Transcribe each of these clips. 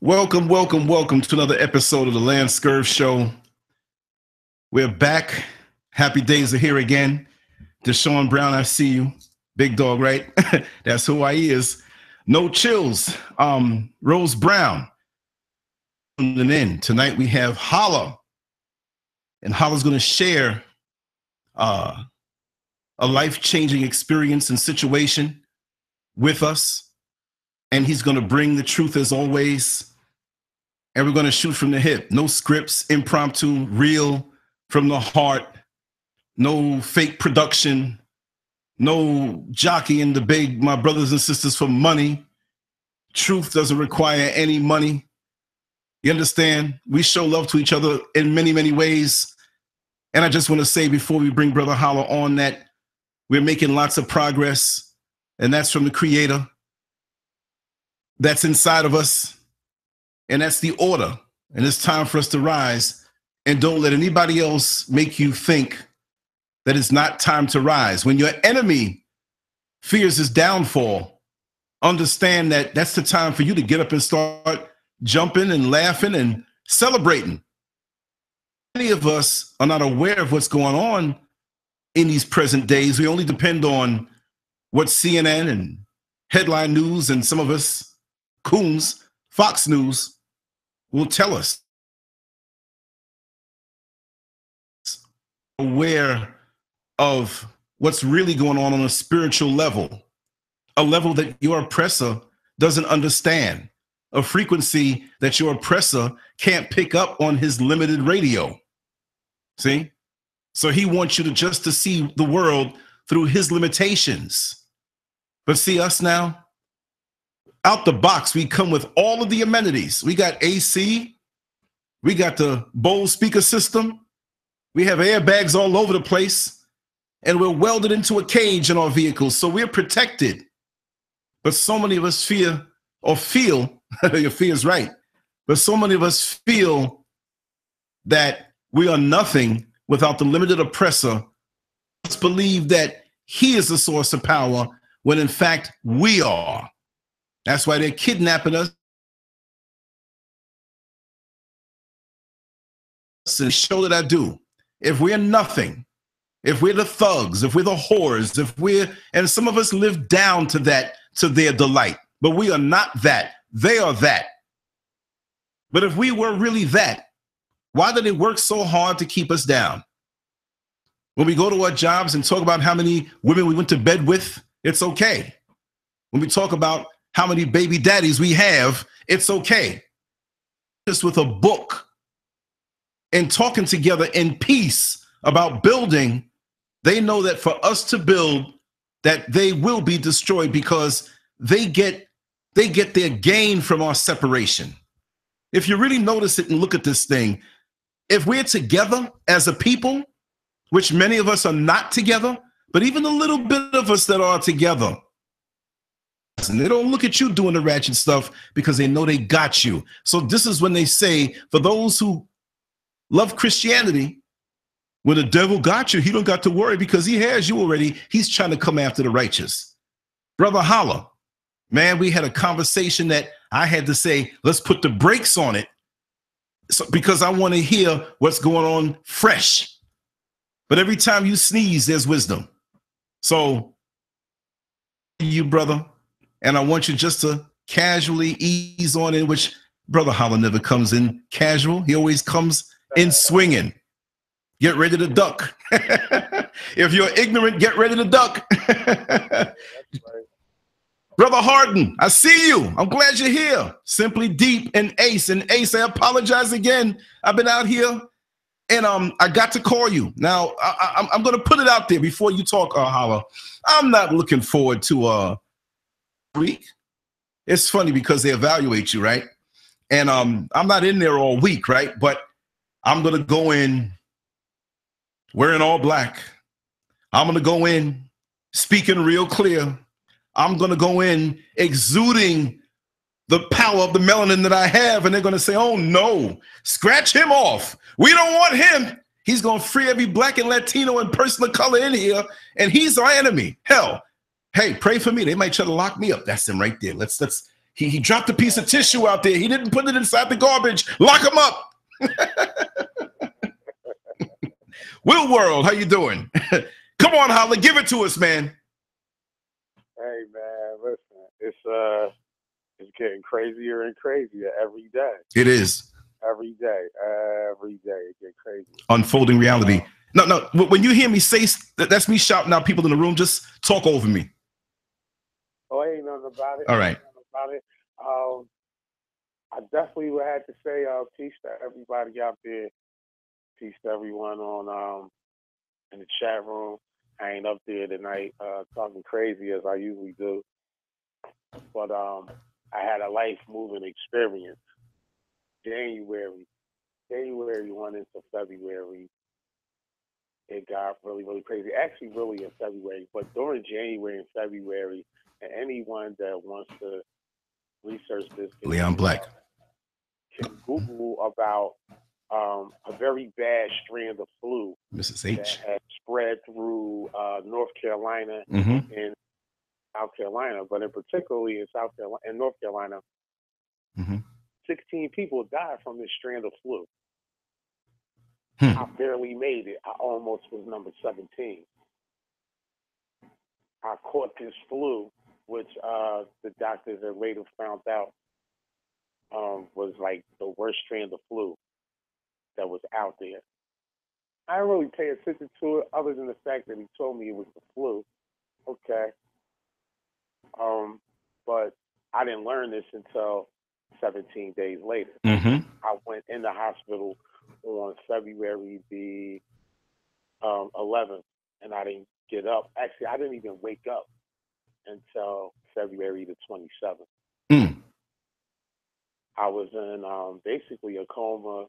Welcome, welcome, welcome to another episode of the Lance Scurv Show. We're back. Happy days are here again. Deshaun Brown, I see you. Big dog, right? That's who I is. No chills. Um, Rose Brown. And then tonight we have Hallah. And Hallah's going to share uh, a life-changing experience and situation with us. And he's going to bring the truth as always. And we're going to shoot from the hip. No scripts, impromptu, real, from the heart. No fake production. No jockeying the big, my brothers and sisters, for money. Truth doesn't require any money. You understand? We show love to each other in many, many ways. And I just want to say before we bring Brother Hallah on that we're making lots of progress, and that's from the Creator. That's inside of us, and that's the order. And it's time for us to rise and don't let anybody else make you think that it's not time to rise. When your enemy fears his downfall, understand that that's the time for you to get up and start jumping and laughing and celebrating. Many of us are not aware of what's going on in these present days. We only depend on what CNN and headline news and some of us, coons, Fox News, will tell us. Aware of what's really going on on a spiritual level, a level that your oppressor doesn't understand, a frequency that your oppressor can't pick up on his limited radio. See? So he wants you to just to see the world through his limitations. But see us now? Out the box, we come with all of the amenities. We got AC, we got the Bose speaker system, we have airbags all over the place, and we're welded into a cage in our vehicles, so we're protected. But so many of us fear or feel, your fear is right, but so many of us feel that we are nothing without the limited oppressor. Let's believe that he is the source of power when in fact we are. That's why they're kidnapping us and show that I do. If we're nothing, if we're the thugs, if we're the whores, if we're, and some of us live down to that, to their delight, but we are not that. They are that. But if we were really that, why do they work so hard to keep us down? When we go to our jobs and talk about how many women we went to bed with, it's okay. When we talk about how many baby daddies we have, it's okay. Just with a book and talking together in peace about building, they know that for us to build, that they will be destroyed because they get they get their gain from our separation. If you really notice it and look at this thing, if we're together as a people, which many of us are not together, but even a little bit of us that are together, and they don't look at you doing the ratchet stuff because they know they got you. So this is when they say, for those who love Christianity, when the devil got you, he don't got to worry because he has you already. He's trying to come after the righteous. Brother Hallah, man, we had a conversation that I had to say, let's put the brakes on it so, because I want to hear what's going on fresh. But every time you sneeze, there's wisdom. So, you, brother, and I want you just to casually ease on in, which Brother Hallah never comes in casual. He always comes in swinging. Get ready to duck. if you're ignorant, get ready to duck. Brother Harden, I see you. I'm glad you're here. Simply Deep and Ace. And Ace, I apologize again. I've been out here and um, I got to call you. Now, I, am going to put it out there before you talk, uh, Hallah. I'm not looking forward to uh, week. It's funny because they evaluate you, right? And um, I'm not in there all week, right? But I'm to go in wearing all black. I'm to go in speaking real clear I'm to go in exuding the power of the melanin that I have, and they're to say, oh no, scratch him off. We don't want him. He's to free every black and Latino and person of color in here, and he's our enemy. Hell, hey, pray for me. They might try to lock me up. That's him right there. Let's let's he, he dropped a piece of tissue out there. He didn't put it inside the garbage. Lock him up. Will World, how you doing? Come on, Hallah, give it to us, man. Hey man, listen, it's uh it's getting crazier and crazier every day. It is. Every day. Every day it gets crazy. Unfolding reality. No, no. When you hear me say that's me shouting out people in the room, just talk over me. About it. All right. About it. Um, I definitely would have to say uh, peace to everybody out there. Peace to everyone on um, in the chat room. I ain't up there tonight uh, talking crazy as I usually do, but um, I had a life moving experience. January, January went into February. It got really, really crazy. Actually, really in February, but during January and February, anyone that wants to research this, Leon Black can Google about um, a very bad strand of flu Mrs. H. that spread through uh, North Carolina mm-hmm. and South Carolina, but in particularly in South Carolina and North Carolina, mm-hmm. 16 people died from this strand of flu. Hmm. I barely made it. I almost was number 17. I caught this flu, which uh, the doctors have later found out um, was like the worst strain of flu that was out there. I didn't really pay attention to it other than the fact that he told me it was the flu. Okay. Um, but I didn't learn this until 17 days later. Mm-hmm. I went in the hospital on February the um, 11th, and I didn't get up. Actually, I didn't even wake up until February the 27th. Mm. I was in um, basically a coma.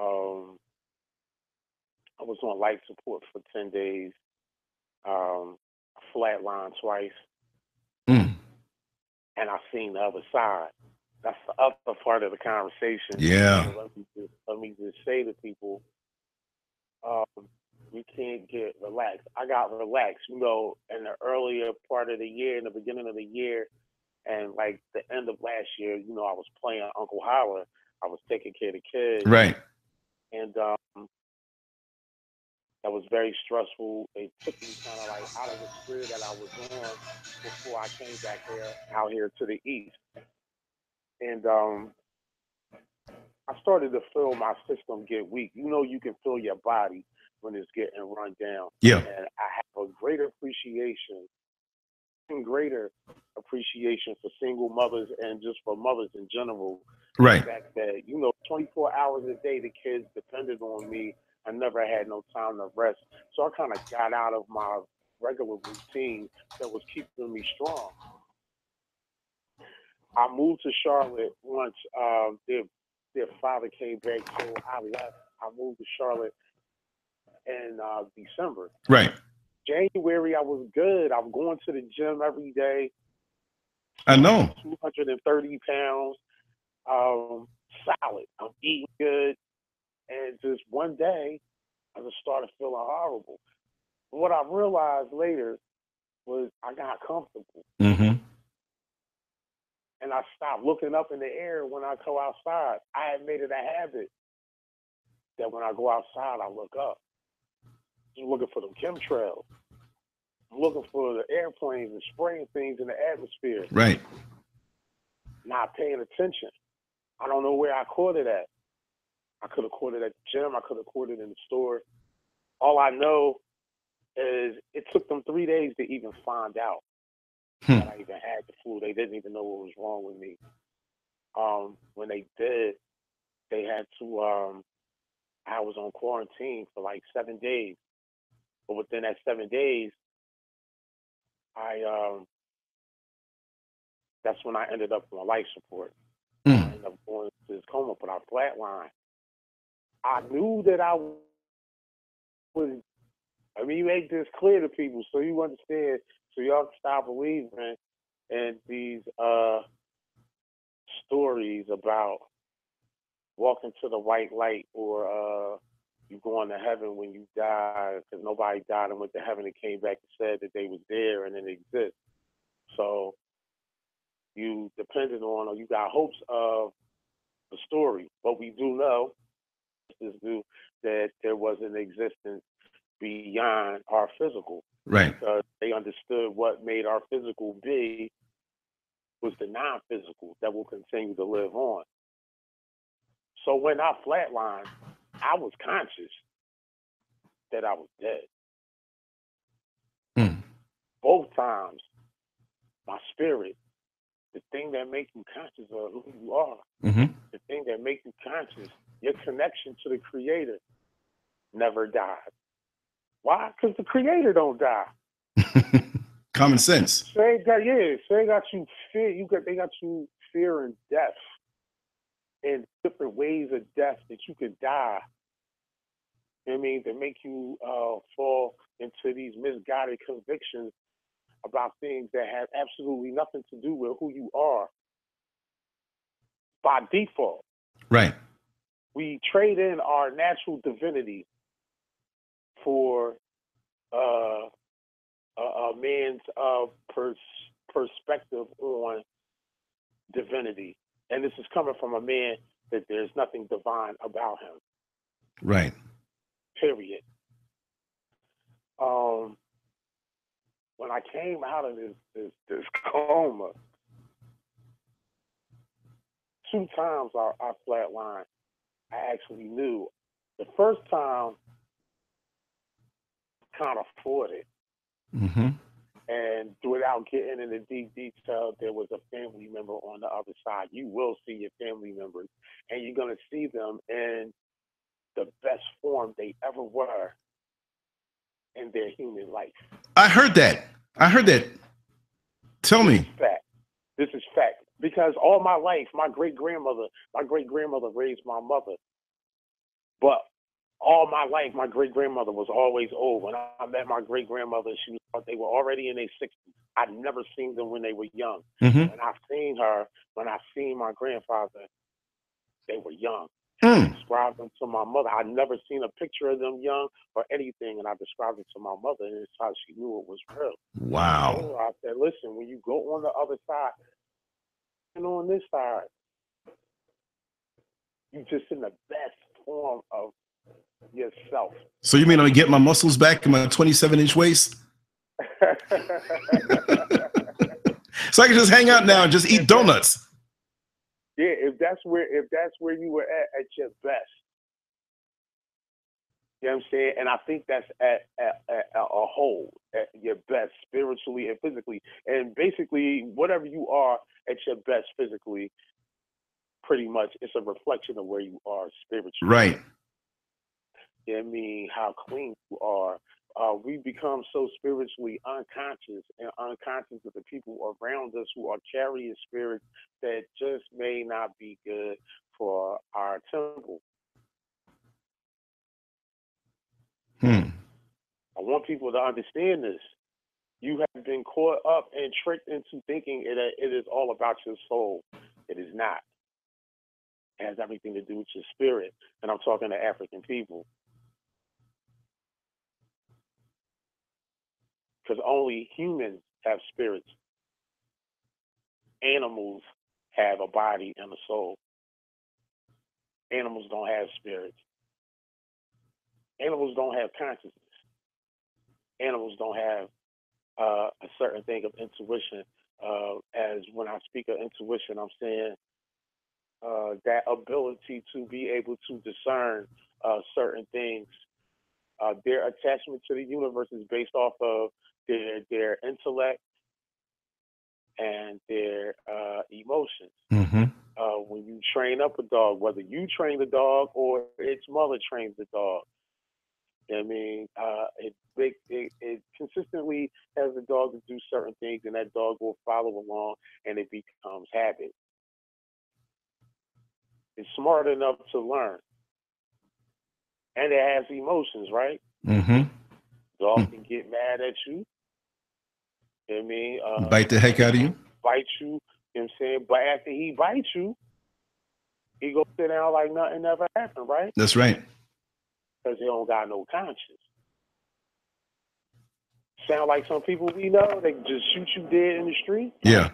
Um, I was on life support for 10 days, um, flatline twice, Mm. and I've seen the other side. That's the other part of the conversation. Yeah. So let me just let me just say to people, um, you can't get relaxed. I got relaxed, you know, in the earlier part of the year, in the beginning of the year, and like the end of last year. You know, I was playing Uncle Howard. I was taking care of the kids, Right. and um, that was very stressful. It took me kind of like out of the sphere that I was on before I came back here out here to the east, and um, I started to feel my system get weak. You know, you can feel your body when it's getting run down, Yeah. and I have a greater appreciation, and greater appreciation for single mothers and just for mothers in general. Right. the fact that you know 24 hours a day the kids depended on me i never had no time to rest. So i kind of got out of my regular routine that was keeping me strong. I moved to charlotte once um, their, their father came back so i left. I moved to charlotte in uh, december Right. january i was good i'm going to the gym every day I know. 230 pounds, um, solid. I'm eating good. And just one day, I just started feeling horrible. What I realized later was I got comfortable Mm-hmm. and I stopped looking up in the air when I go outside. I had made it a habit that when I go outside, I look up. Just looking for them chemtrails. I'm looking for the airplanes and spraying things in the atmosphere. Right. not paying attention. I don't know where I caught it at. I could have caught it at the gym. I could have caught it in the store. All I know is it took them three days to even find out Hmm. that I even had the flu. They didn't even know what was wrong with me. Um, when they did, they had to. Um, I was on quarantine for like seven days, but within that seven days, I um, that's when I ended up on life support. I Mm. ended up going to this coma, but I flatlined. I knew that I was. I mean, you make this clear to people so you understand, so y'all can stop believing in these uh, stories about walking to the white light or uh, you going to heaven when you die because nobody died and went to heaven and came back and said that they was there and it exists. So you depended on or you got hopes of the story. But we do know is do that there was an existence beyond our physical. Right. Because they understood what made our physical be was the non-physical that will continue to live on. So when I flatlined, I was conscious that I was dead. Hmm. Both times, my spirit, the thing that makes you conscious of who you are, Mm-hmm. the thing that makes you conscious, your connection to the creator never died. Why? Because the creator don't die. Common sense. So they got yeah, so they got you fear you got they got you fearing death and different ways of death that you can die. You know what I mean, that make you uh, fall into these misguided convictions about things that have absolutely nothing to do with who you are. By default, Right. we trade in our natural divinity for uh, a, a man's uh, pers- perspective on divinity. And this is coming from a man that there's nothing divine about him, Right. Period. Um, when I came out of this, this, this coma, two times I, I flatlined. I actually knew. The first time, kind of fought it. Mm-hmm. And without getting into deep detail, there was a family member on the other side. You will see your family members, and you're going to see them in the best form they ever were in their human life. I heard that. I heard that. Tell me. Fact. This is fact. Because all my life, my great grandmother, my great grandmother raised my mother. But all my life, my great grandmother was always old. When I met my great grandmother, she was, they were already in their 60s. I'd never seen them when they were young. Mm-hmm. When I seen her, when I seen my grandfather, they were young. Mm. Described them to my mother. I'd never seen a picture of them young or anything, and I described it to my mother, and it's how she knew it was real. Wow. So I said, listen, when you go on the other side and on this side, you're just in the best form of yourself. So you mean I'm gonna get my muscles back in my 27 inch waist? So I can just hang out now and just eat donuts. Yeah, if that's where if that's where you were at at your best. You know what I'm saying? And I think that's at, at, at a whole, at your best spiritually and physically. And basically, whatever you are at your best physically, pretty much it's a reflection of where you are spiritually. Right. You know what I mean? How clean you are. Uh, we become so spiritually unconscious and unconscious of the people around us who are carrying spirits that just may not be good for our temple. Hmm. I want people to understand this. You have been caught up and tricked into thinking it, it is all about your soul. It is not. It has everything to do with your spirit. And I'm talking to African people. Because only humans have spirits. Animals have a body and a soul. Animals don't have spirits. Animals don't have consciousness. Animals don't have uh, a certain thing of intuition. Uh, as when I speak of intuition, I'm saying uh, that ability to be able to discern uh, certain things. Uh, their attachment to the universe is based off of their their intellect and their uh, emotions. Mm-hmm. Uh, when you train up a dog, whether you train the dog or its mother trains the dog, I mean, uh, it, it, it consistently has the dog to do certain things, and that dog will follow along, and it becomes habit. It's smart enough to learn, and it has emotions, right? Mm-hmm. Dog Hmm. can get mad at you. You know what I mean, uh, Bite the heck out of you. bite you. You know what I'm saying? But after he bites you, he go sit down like nothing ever happened, right? That's right. Because he don't got no conscience. Sound like some people we know, they just shoot you dead in the street. Yeah.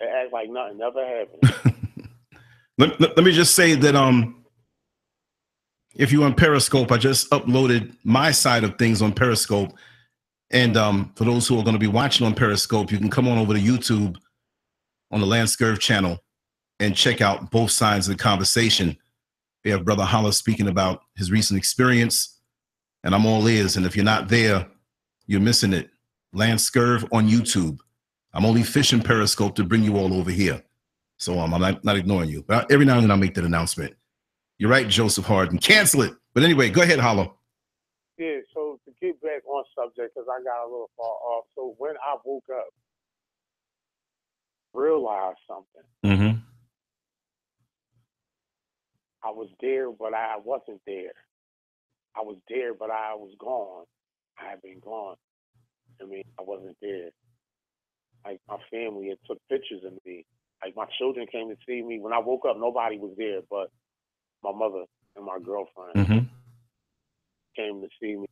and act like nothing never happened. let, let, let me just say that um if you on Periscope, I just uploaded my side of things on Periscope. And um, for those who are going to be watching on Periscope, you can come on over to YouTube on the Lance Scurv channel and check out both sides of the conversation. We have Brother Hallah speaking about his recent experience, and I'm all ears. And if you're not there, you're missing it. Lance Scurv on YouTube. I'm only fishing Periscope to bring you all over here. So um, I'm not, not ignoring you. But every now and then I'll make that announcement. You're right, Joseph Harden. Cancel it. But anyway, go ahead, Hallah. Yeah, so to get back on subject, because I got a little far off. So when I woke up, realized something. Mm-hmm. I was there, but I wasn't there. I was there, but I was gone. I had been gone. I mean, I wasn't there. Like my family had took pictures of me. Like my children came to see me. When I woke up, nobody was there, but my mother and my girlfriend Mm-hmm. came to see me.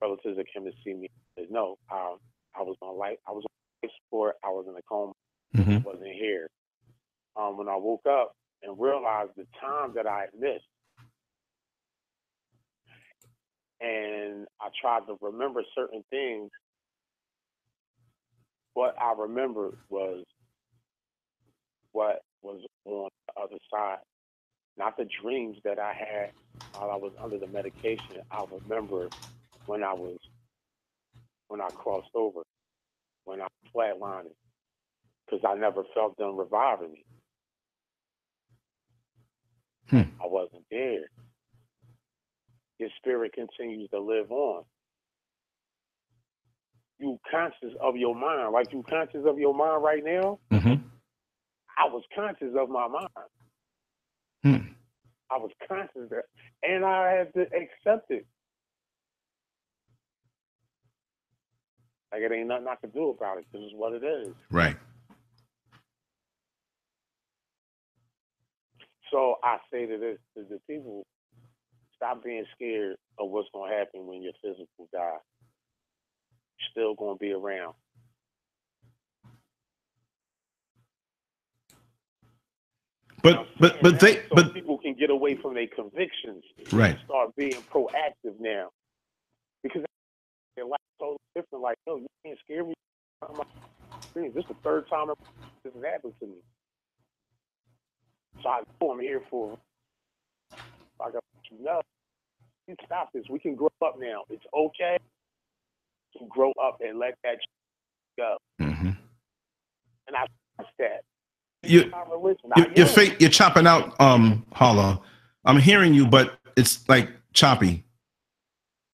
Relatives that came to see me said, "No, um, I was on life. I was on life support. I was in a coma. Mm-hmm. wasn't here." Um, when I woke up and realized the time that I had missed, and I tried to remember certain things, what I remembered was what was on the other side not the dreams that I had while I was under the medication. I remember when I was when I crossed over, when I flatlined, because I never felt them reviving me. Hmm. I wasn't there. Your spirit continues to live on. You conscious of your mind, like you conscious of your mind right now. Mm-hmm. I was conscious of my mind. Hmm. I was conscious that, and I had to accept it. Like it ain't nothing I can do about it. This is what it is. Right. So I say to this to the people, stop being scared of what's gonna happen when your physical die. You're still gonna be around. But but but they so but people can get away from their convictions right. and start being proactive now. Because their life totally different. Like, no, you can't scare me. This is the third time this has happened to me. So I know I'm here for. I got you know. Can stop this. We can grow up now. It's okay to grow up and let that go. Mm-hmm. And I that. You It's not religion. I you you're chopping out um Hallah. I'm hearing you, but it's like choppy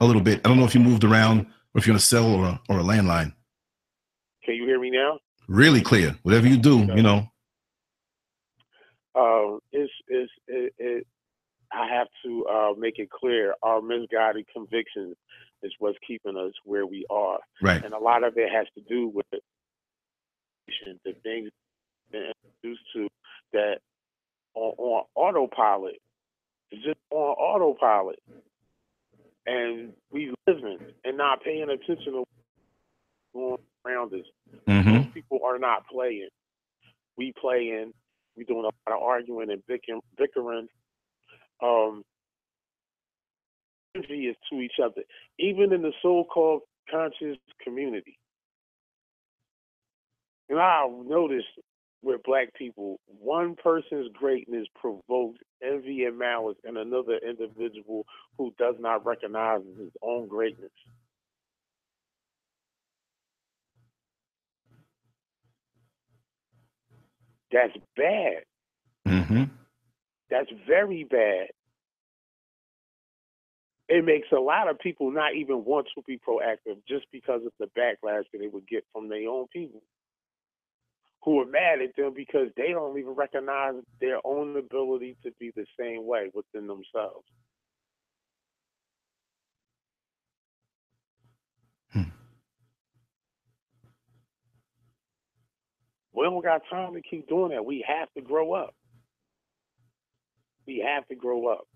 a little bit. I don't know if you moved around or if you're on a cell or a, or a landline. Can you hear me now? Really clear. Whatever you do, you know. um, it's, it's, it, it, I have to uh, make it clear our misguided convictions is what's keeping us where we are. Right. And a lot of it has to do with the things been introduced to that on, on autopilot. Just on autopilot. And we living and not paying attention to what's going around us. Mm-hmm. People are not playing. We playing. We doing a lot of arguing and bickering. bickering. Um, envious to each other, even in the so-called conscious community. And I noticed with black people, one person's greatness provokes envy and malice in another individual who does not recognize his own greatness. That's bad. Mm-hmm. That's very bad. It makes a lot of people not even want to be proactive just because of the backlash that they would get from their own people who are mad at them because they don't even recognize their own ability to be the same way within themselves. Hmm. We don't got time to keep doing that. We have to grow up. We have to grow up.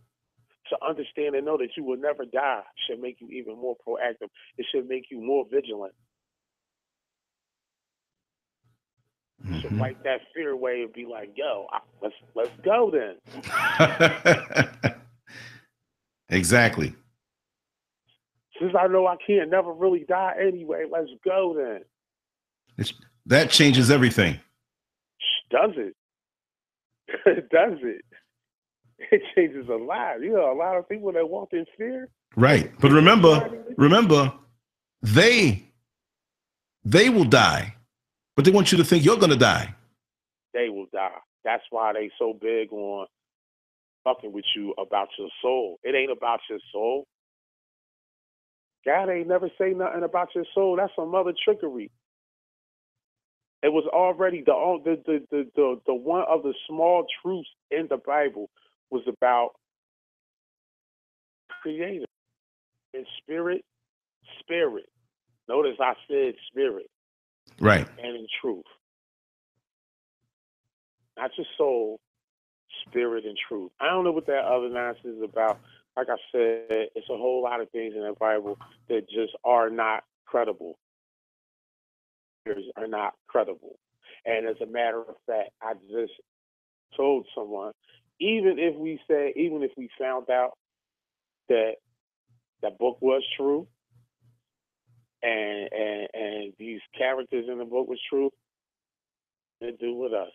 To understand and know that you will never die should make you even more proactive. It should make you more vigilant. Mm-hmm. should wipe that fear away and be like, "Yo, let's let's go then." exactly. Since I know I can't never really die anyway, let's go then. It's, that changes everything. Does it? Does it? It changes a lot. You know, a lot of people that walk in fear. Right, but remember, remember, they they will die, but they want you to think you're going to die. They will die. That's why they so big on fucking with you about your soul. It ain't about your soul. God ain't never say nothing about your soul. That's some other trickery. It was already the the the the the, the one of the small truths in the Bible was about creator in spirit, spirit. Notice I said spirit. Right. And in truth. Not your soul, spirit and truth. I don't know what that other nonsense is about. Like I said, it's a whole lot of things in the Bible that just are not credible. Are not credible. And as a matter of fact, I just told someone, even if we said, even if we found out that that book was true, and and and these characters in the book was true, to do with us.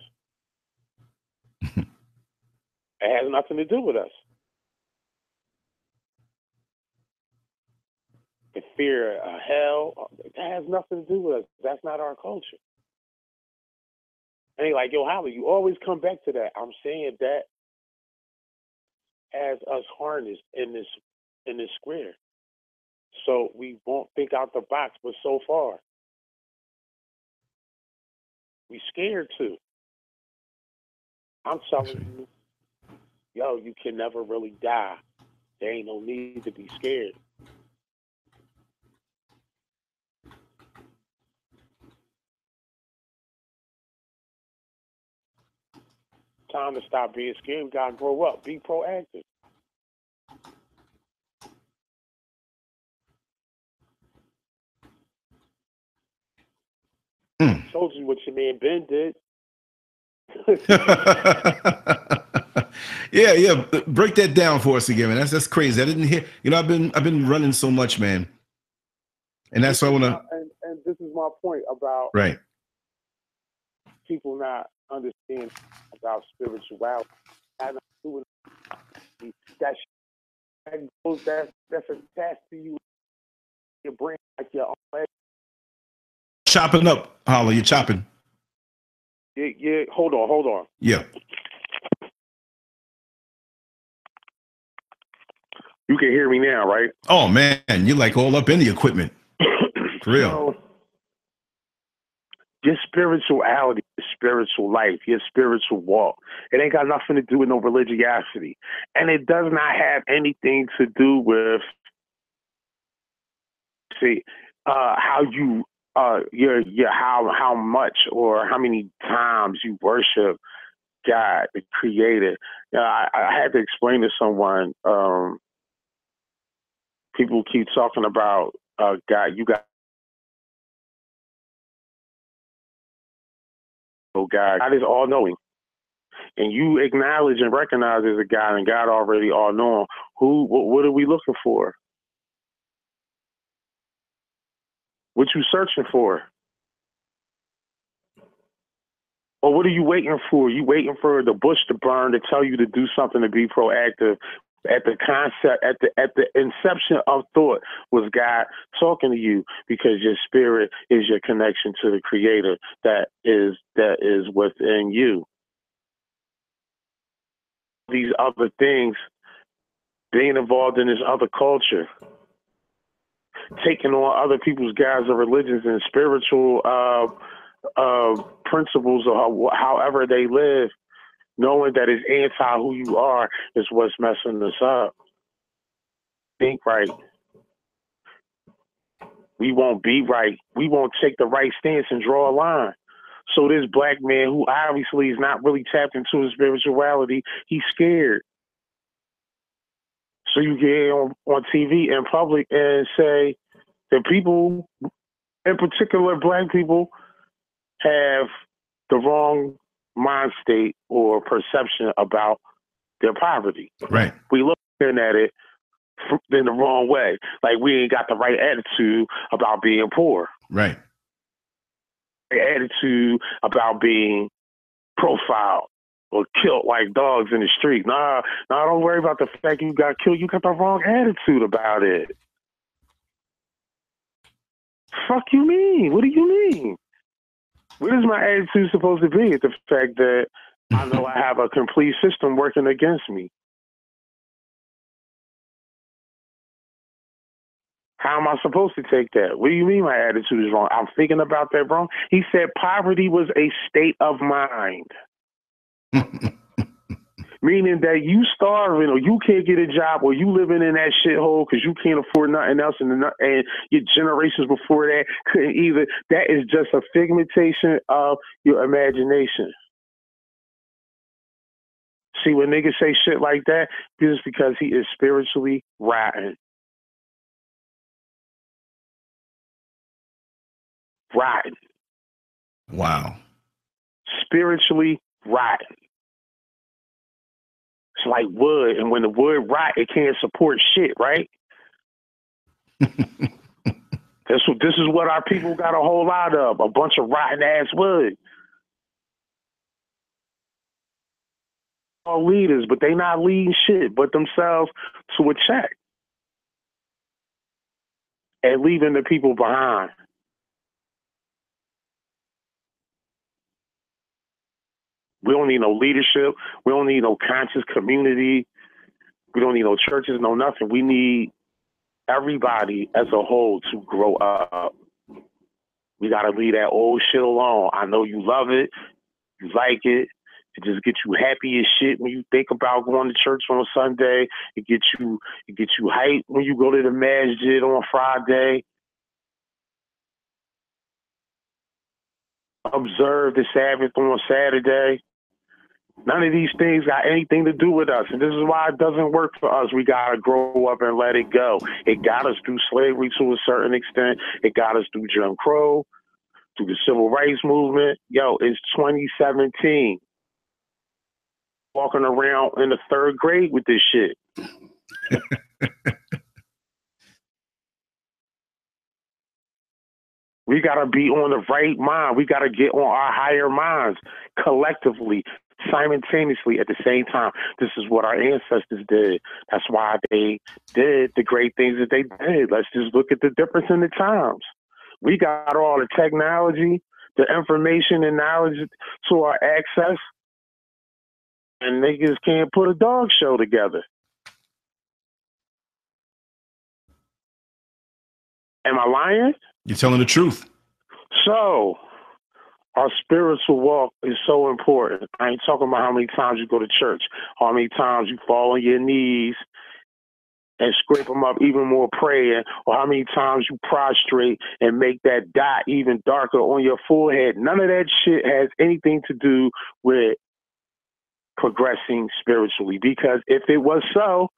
it has nothing to do with us. The fear of hell, that has nothing to do with us. That's not our culture. And he like, yo, Holly, you always come back to that. I'm saying that has us harnessed in this in this square. So we won't think out the box, but so far, we scared to. I'm telling you, yo, you can never really die. There ain't no need to be scared. Time to stop being scared. We gotta grow up. Be proactive. Mm. Told you what your man Ben did. yeah, yeah. Break that down for us again, man. That's that's crazy. I didn't hear. You know, I've been I've been running so much, man. And that's why I want to. And, and this is my point about right people not understand about spirituality. That's that goes that that's attached to you, your brain, like your own chopping up, Hallah. You're chopping. Yeah, yeah. Hold on, hold on. Yeah. You can hear me now, right? Oh man, you're like all up in the equipment. For real. Your spirituality, your spiritual life, your spiritual walk. It ain't got nothing to do with no religiosity. And it does not have anything to do with see uh, how you uh, your your how how much or how many times you worship God, the Creator. You know, I, I had to explain to someone. Um, people keep talking about uh, God. You got oh God. God is all knowing. And you acknowledge and recognize as a God, and God already all knowing. Who? What, what are we looking for? What you searching for? Or what are you waiting for? You waiting for the bush to burn to tell you to do something to be proactive. At the concept, at the at the inception of thought, was God talking to you because your spirit is your connection to the Creator that is that is within you. These other things, being involved in this other culture, taking on other people's guise of religions and spiritual uh, uh, principles or however they live, knowing that it's anti who you are is what's messing us up. Think right. We won't be right. We won't take the right stance and draw a line. So this black man who obviously is not really tapped into his spirituality, he's scared. So you get on, on TV in public and say that people, in particular black people, have the wrong mind state or perception about their poverty. Right. We looking at it in the wrong way. Like we ain't got the right attitude about being poor. Right. The attitude about being profiled or killed like dogs in the street. Nah, nah, don't worry about the fact you got killed. You got the wrong attitude about it. Fuck you mean? What do you mean? What is my attitude supposed to be? The fact that I know I have a complete system working against me. How am I supposed to take that? What do you mean my attitude is wrong? I'm thinking about that wrong. He said poverty was a state of mind. Meaning that you starving or you can't get a job or you living in that shithole because you can't afford nothing else and, the, and your generations before that couldn't either. That is just a figmentation of your imagination. See, when niggas say shit like that, it's because he is spiritually rotten. Rotten. Wow. Spiritually rotten. It's like wood, and when the wood rot, it can't support shit, right? this, this is what our people got a whole lot of a bunch of rotten ass wood. All leaders, but they not leading shit but themselves to a check and leaving the people behind. We don't need no leadership. We don't need no conscious community. We don't need no churches, no nothing. We need everybody as a whole to grow up. We got to leave that old shit alone. I know you love it, you like it. It just gets you happy as shit when you think about going to church on a Sunday. It gets you, it gets you hyped when you go to the masjid on Friday. Observe the Sabbath on Saturday. None of these things got anything to do with us. And this is why it doesn't work for us. We got to grow up and let it go. It got us through slavery to a certain extent. It got us through Jim Crow, through the civil rights movement. Yo, it's 2017. Walking around in the third grade with this shit. we got to be on the right mind. We got to get on our higher minds collectively simultaneously at the same time. This is what our ancestors did. That's why they did the great things that they did. Let's just look at the difference in the times. We got all the technology, the information and knowledge to our access, and niggas can't put a dog show together. Am I lying? You're telling the truth. So, our spiritual walk is so important. I ain't talking about how many times you go to church, how many times you fall on your knees and scrape them up even more praying, or how many times you prostrate and make that dot even darker on your forehead. None of that shit has anything to do with progressing spiritually because if it was so,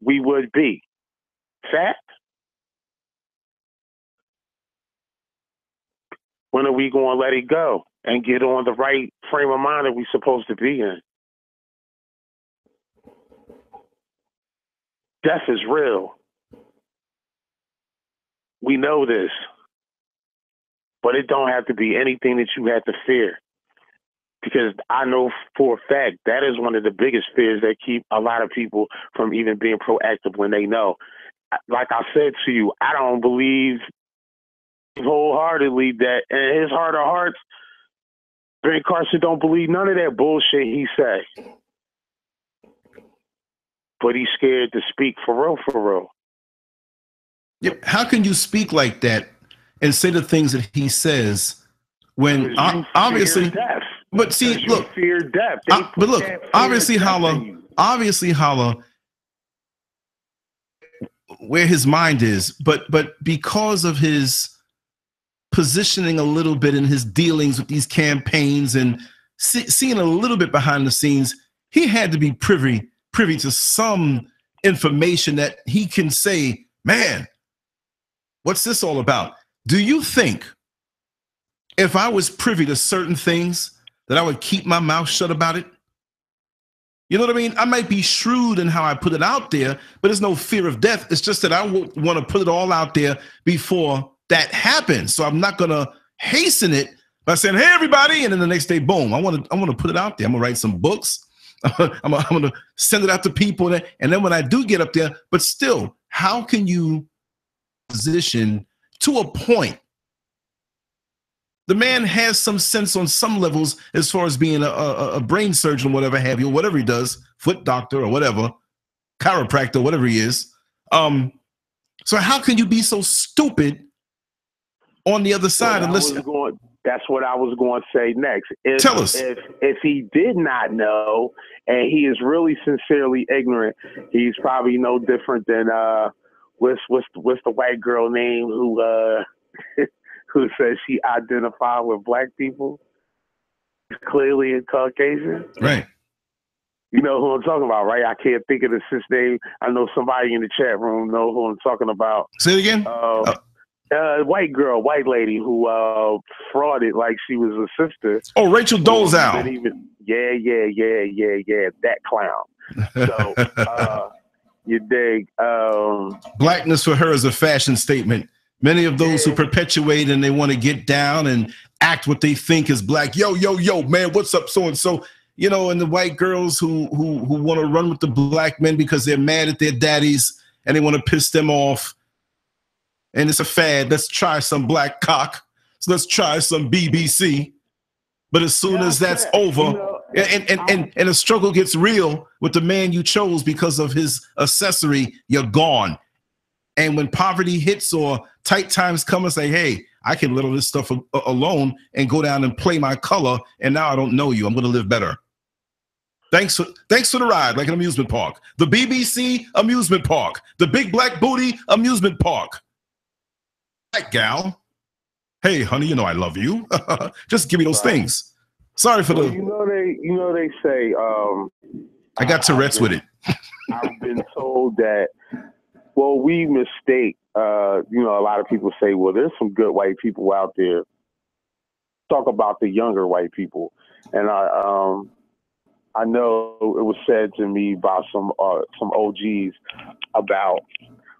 we would be. Fact? When are we going to let it go and get on the right frame of mind that we're supposed to be in? Death is real. We know this. But it don't have to be anything that you have to fear. Because I know for a fact that is one of the biggest fears that keep a lot of people from even being proactive when they know. Like I said to you, I don't believe wholeheartedly that in his heart of hearts, Ben Carson don't believe none of that bullshit he say. But he's scared to speak for real, for real. Yep. How can you speak like that and say the things that he says when obviously death. But see, look, fear death. Uh, but look, obviously, Hallah, obviously, Hallah, where his mind is, but but because of his positioning a little bit in his dealings with these campaigns and see, seeing a little bit behind the scenes, he had to be privy privy to some information that he can say, "Man, what's this all about?" Do you think if I was privy to certain things, that I would keep my mouth shut about it? You know what I mean? I might be shrewd in how I put it out there, but there's no fear of death. It's just that I want to put it all out there before that happens. So I'm not to hasten it by saying, "Hey, everybody," and then the next day, boom. I want to I want to put it out there. I'm gonna write some books. I'm, I'm gonna send it out to people, and then when I do get up there, but still, how can you position to a point the man has some sense on some levels as far as being a, a, a brain surgeon, whatever have you, whatever he does, foot doctor or whatever, chiropractor, whatever he is. Um, so how can you be so stupid on the other side? unless going, that's what I was going to say next. If, Tell us if if he did not know and he is really sincerely ignorant, he's probably no different than uh, what's what's what's the white girl name who uh who says she identified with black people, clearly a Caucasian. Right. You know who I'm talking about, right? I can't think of the sis name. I know somebody in the chat room know who I'm talking about. Say it again. Uh, uh, uh, white girl, white lady who uh, frauded like she was a sister. Oh, Rachel Dolezal. Even, yeah, yeah, yeah, yeah, yeah. That clown. So uh, you dig? Um, Blackness for her is a fashion statement. Many of those yeah. who perpetuate and they want to get down and act what they think is black. Yo, yo, yo, man, what's up, so and so? You know, and the white girls who who who want to run with the black men because they're mad at their daddies and they want to piss them off. And it's a fad. Let's try some black cock. So let's try some BBC. But as soon yeah, as that's yeah. over, you know, and, and, and, and a struggle gets real with the man you chose because of his accessory, you're gone. And when poverty hits or tight times come and say, hey, I can let all this stuff alone and go down and play my color, and now I don't know you. I'm going to live better. Thanks for thanks for the ride, like an amusement park. The BBC amusement park. The Big Black Booty amusement park. That gal. Hey, honey, you know I love you. Just give me those right. things. Sorry for well, the. You know they. You know they say. Um, I got Tourette's with it. I've been told that well, we mistake. Uh, you know, a lot of people say, "Well, there's some good white people out there." Talk about the younger white people, and I, um, I know it was said to me by some uh, some OGs about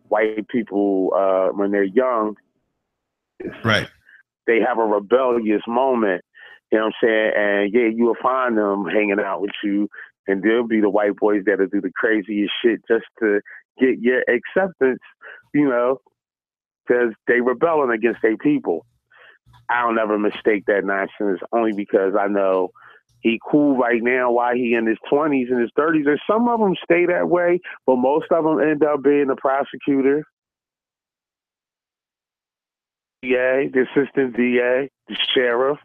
white people uh, when they're young. Right. They have a rebellious moment. You know what I'm saying? And yeah, you will find them hanging out with you, and they'll be the white boys that'll do the craziest shit just to get your acceptance, you know, because they rebelling against their people. I don't ever mistake that nonsense only because I know he cool right now while he in his 20s and his 30s. And some of them stay that way, but most of them end up being a prosecutor, DA, the assistant DA, the sheriff.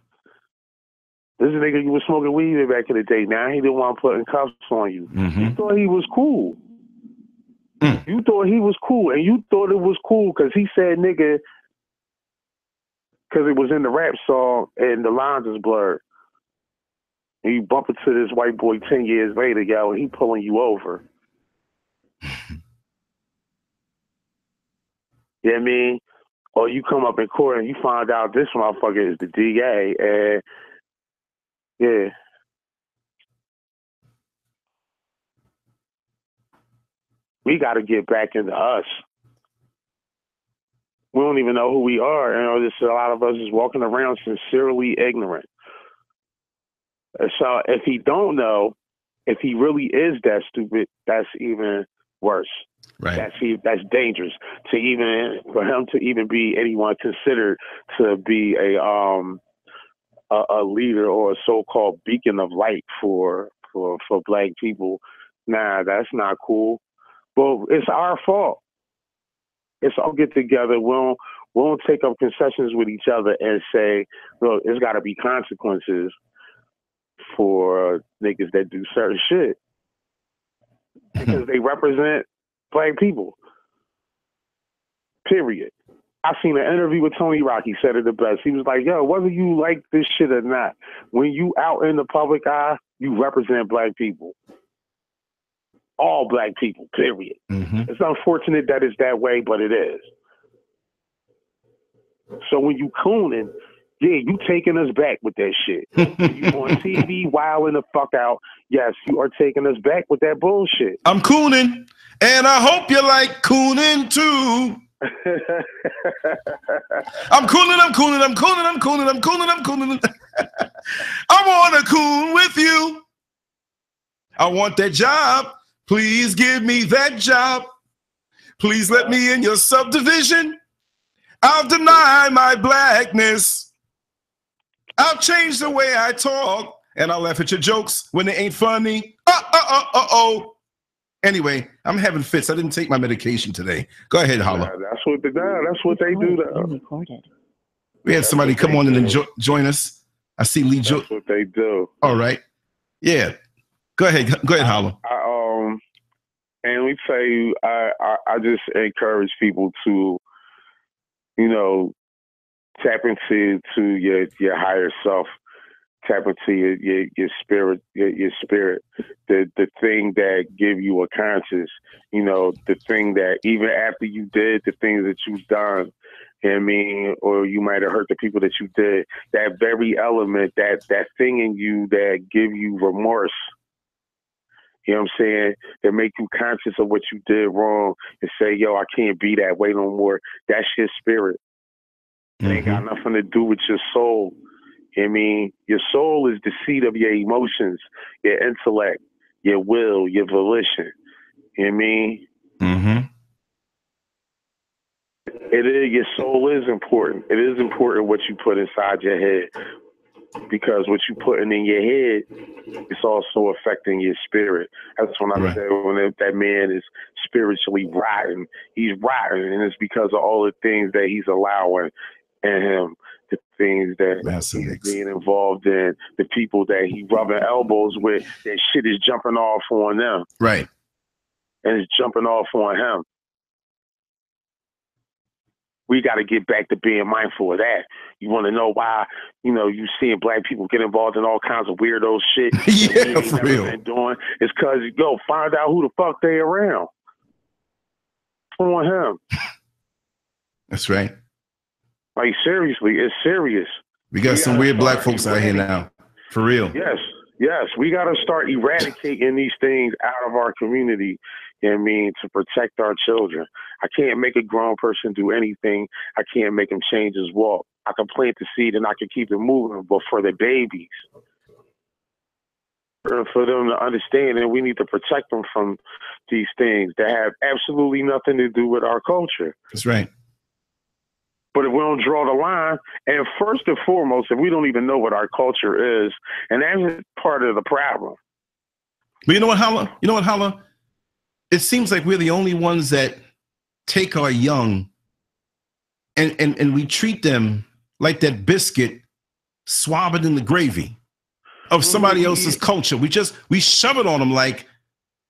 This nigga you was smoking weed back in the day. Now he didn't want putting cuffs on you. Mm-hmm. He thought he was cool. Mm. You thought he was cool, and you thought it was cool because he said nigga because it was in the rap song and the lines is blurred. And you bump into this white boy 10 years later, yo, and he pulling you over. you know what I mean? Or you come up in court and you find out this motherfucker is the DA, and yeah. we got to get back into us. We don't even know who we are. You know, just a lot of us is walking around sincerely ignorant. So if he don't know, if he really is that stupid, that's even worse. Right. That's that's dangerous to even for him to even be anyone considered to be a um a, a leader or a so-called beacon of light for for for black people. Nah, that's not cool. But it's our fault. It's all get together. We don't, we don't take up concessions with each other and say, look, it's got to be consequences for niggas that do certain shit because they represent black people. Period. I seen an interview with Tony Rock. He said it the best. He was like, "Yo, whether you like this shit or not, when you out in the public eye, you represent black people all black people, period. Mm-hmm. It's unfortunate that it's that way, but it is. So when you cooning, Yeah, you taking us back with that shit. you on TV wilding the fuck out. Yes, you are taking us back with that bullshit. I'm cooning, and I hope you like cooning too. I'm cooning, I'm cooning, I'm cooning, I'm cooning, I'm cooning, I'm cooning. I want to coon with you. I want that job. Please give me that job. Please let me in your subdivision. I'll deny my blackness. I'll change the way I talk. And I'll laugh at your jokes when they ain't funny. Uh, uh, uh, uh, oh. Anyway, I'm having fits. I didn't take my medication today. Go ahead, Hallah. Yeah, that's what they do. That's what they do. Recorded. We had somebody come on and enjoy, join us. I see Lee. That's what they do. All right. Yeah. Go ahead. Go ahead, Hallah. I, um, and we say I, I I just encourage people to, you know, tap into to your your higher self tap into your your, your spirit, your, your, spirit, the the thing that give you a conscience. You know, the thing that even after you did the things that you've done, I mean, or you might have hurt the people that you did. That very element, that that thing in you that give you remorse. You know what I'm saying? That make you conscious of what you did wrong and say, yo, I can't be that way no more. That's your spirit. It ain't got mm-hmm. nothing to do with your soul. I mean, your soul is the seat of your emotions, your intellect, your will, your volition. You know I mean? Mm-hmm. It is your soul is important. It is important what you put inside your head. Because what you putting in your head it's also affecting your spirit. That's when I right. said when that man is spiritually rotten, he's rotten, and it's because of all the things that he's allowing in him the things that he's being involved in, the people that he rubbing elbows with, that shit is jumping off on them. Right. And it's jumping off on him. We got to get back to being mindful of that. You want to know why, you know, you seeing black people get involved in all kinds of weirdo shit. yeah, for real. Been doing. It's because, go find out who the fuck they around. On him. That's right. Like seriously, it's serious. We got we some weird black folks out here now. For real. Yes. Yes. We gotta start eradicating these things out of our community. You know I mean, to protect our children. I can't make a grown person do anything. I can't make him change his walk. I can plant the seed and I can keep it moving, but for the babies, for them to understand, and we need to protect them from these things that have absolutely nothing to do with our culture. That's right. But if we don't draw the line, and first and foremost, if we don't even know what our culture is, and that's part of the problem. But you know what, Hallah? You know what, Hallah? It seems like we're the only ones that take our young and, and, and we treat them like that biscuit, swab it in the gravy of somebody mm-hmm. else's culture. We just we shove it on them like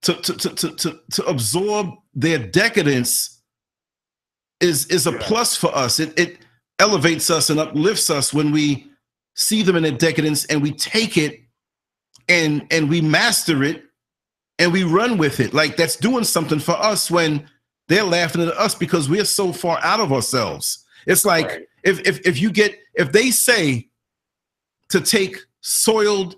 to to to to to, to absorb their decadence is is a yeah. plus for us. It it elevates us and uplifts us when we see them in a decadence and we take it and and we master it and we run with it. Like that's doing something for us when they're laughing at us because we're so far out of ourselves. It's like right. if if if you get if they say to take soiled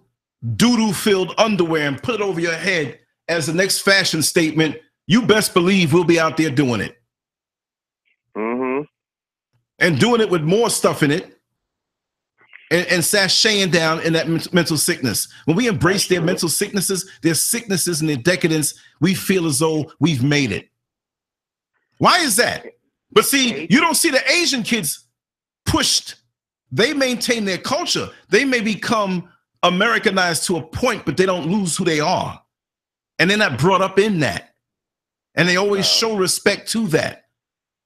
doo-doo filled underwear and put it over your head as the next fashion statement, you best believe we'll be out there doing it Mm-hmm. and doing it with more stuff in it and, and sashaying down in that mental sickness. When we embrace their mental sicknesses, their sicknesses and their decadence, we feel as though we've made it. Why is that? But see, you don't see the Asian kids pushed. They maintain their culture. They may become Americanized to a point, but they don't lose who they are. And they're not brought up in that. And they always show respect to that.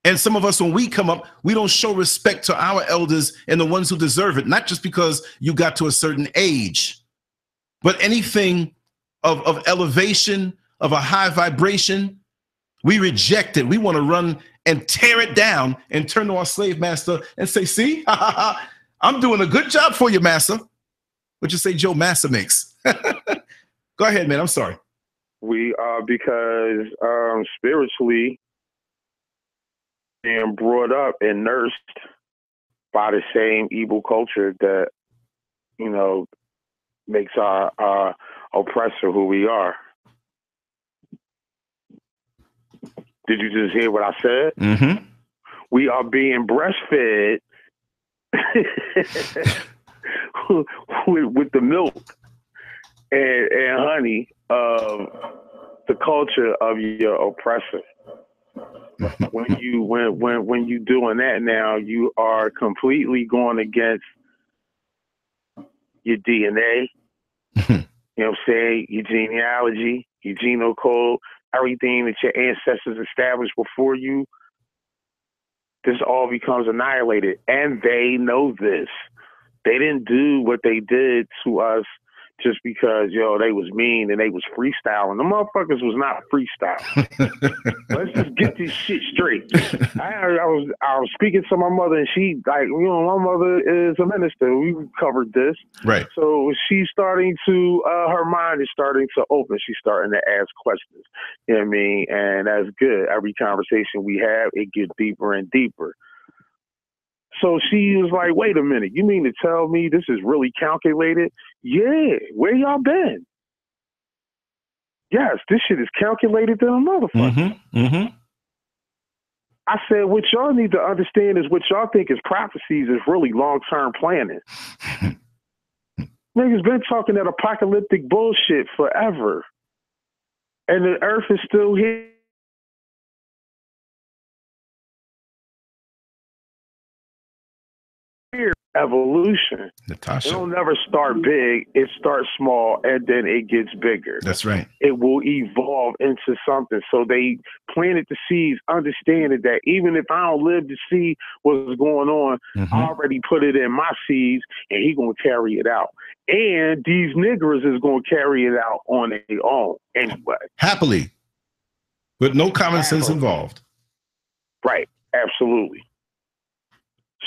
And some of us, when we come up, we don't show respect to our elders and the ones who deserve it, not just because you got to a certain age, but anything of, of elevation, of a high vibration, we reject it. We want to run and tear it down and turn to our slave master and say, See, I'm doing a good job for you, master. What you say Joe Massa makes? Go ahead, man. I'm sorry. We are because um, spiritually being brought up and nursed by the same evil culture that you know makes our our oppressor who we are. Did you just hear what I said? Mm-hmm. We are being breastfed with, with the milk and, and honey of the culture of your oppressor. When you when when when you doing that now, you are completely going against your DNA. Mm-hmm. you know what I'm saying? Your genealogy, your genome code, everything that your ancestors established before you. This all becomes annihilated, and they know this. They didn't do what they did to us just because yo they was mean and they was freestyling. The motherfuckers was not freestyle. Let's just get this shit straight. I, I, was I was speaking to my mother and she like you know my mother is a minister. We covered this, right? So she's starting to uh, her mind is starting to open. She's starting to ask questions. You know what I mean? And that's good. Every conversation we have, it gets deeper and deeper. So she was like, wait a minute, you mean to tell me this is really calculated? Yeah, where y'all been? Yes, this shit is calculated to a motherfucker. Mm-hmm. Mm-hmm. I said, what y'all need to understand is what y'all think is prophecies is really long term planning. Niggas been talking that apocalyptic bullshit forever. And the earth is still here. Evolution. Natasha. It'll never start big. It starts small and then it gets bigger. That's right. It will evolve into something. So they planted the seeds, understanding that even if I don't live to see what's going on, Mhm. I already put it in my seeds and he gonna carry it out. And these niggers is gonna carry it out on their own anyway. Happily, with no common sense involved. Right. Absolutely.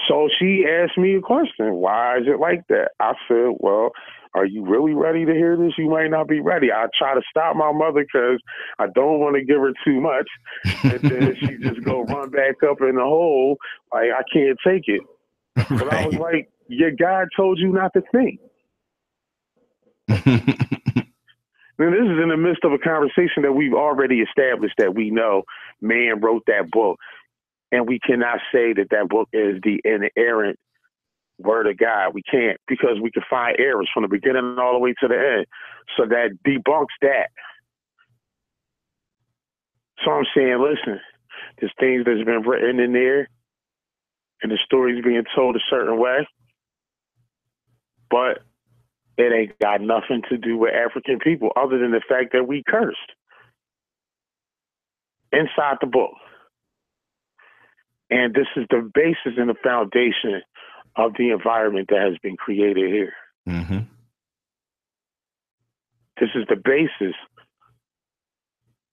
So she asked me a question. Why is it like that? I said, well, are you really ready to hear this? You might not be ready. I try to stop my mother because I don't want to give her too much. And then she just go run back up in the hole. Like, I can't take it. But I was like, your God told you not to think. And this is in the midst of a conversation that we've already established that we know man wrote that book. And we cannot say that that book is the inerrant word of God. We can't because we can find errors from the beginning all the way to the end. So that debunks that. So I'm saying, listen, there's things that's been written in there and the story's being told a certain way. But it ain't got nothing to do with African people other than the fact that we cursed inside the book. And this is the basis and the foundation of the environment that has been created here. hmm This is the basis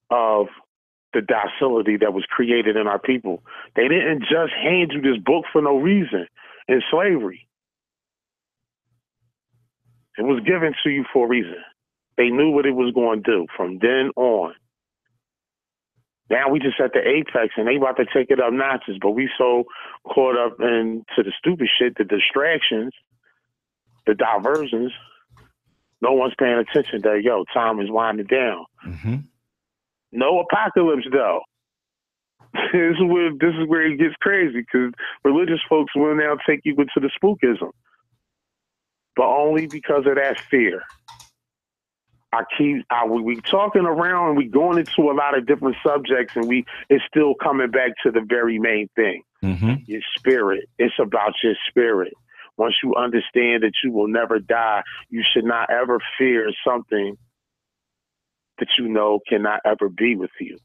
of the docility that was created in our people. They didn't just hand you this book for no reason in slavery. It was given to you for a reason. They knew what it was going to do from then on. Now we just at the apex and they about to take it up notches, but we so caught up into the stupid shit, the distractions, the diversions. No one's paying attention that yo, time is winding down. hmm No apocalypse though. this is where this is where it gets crazy because religious folks will now take you into the spookism, but only because of that fear. I keep I, we, we talking around and we going into a lot of different subjects and we it's still coming back to the very main thing hmm your spirit. It's about your spirit. Once you understand that you will never die, you should not ever fear something that you know cannot ever be with you.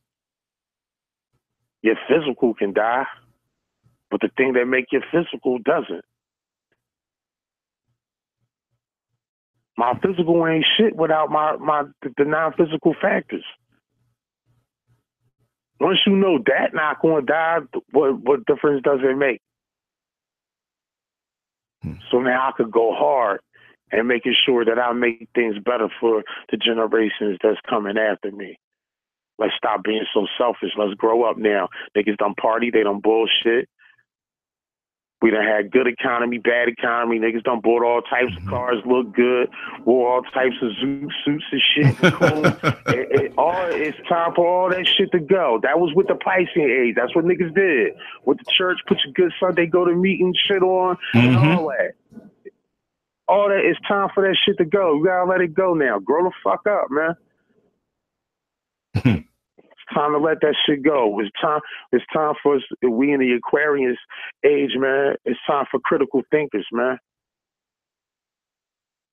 Your physical can die, but the thing that make your physical doesn't. My physical ain't shit without my my the non-physical factors. Once you know that not going to die, what what difference does it make? Hmm. So now I could go hard and making sure that I make things better for the generations that's coming after me. Let's stop being so selfish. Let's grow up now. Niggas done party, they done bullshit. We done had good economy, bad economy. Niggas done bought all types of cars, look good, wore all types of zoot suits and shit. Cool. it, it, all it's time for all that shit to go. That was with the Piscean age. That's what niggas did. With the church, put your good Sunday go to meeting shit on and Mhm. all that. All that it's time for that shit to go. You gotta let it go now. Grow the fuck up, man. Time to let that shit go. It's time. It's time for us. We in the Aquarius age, man. It's time for critical thinkers, man.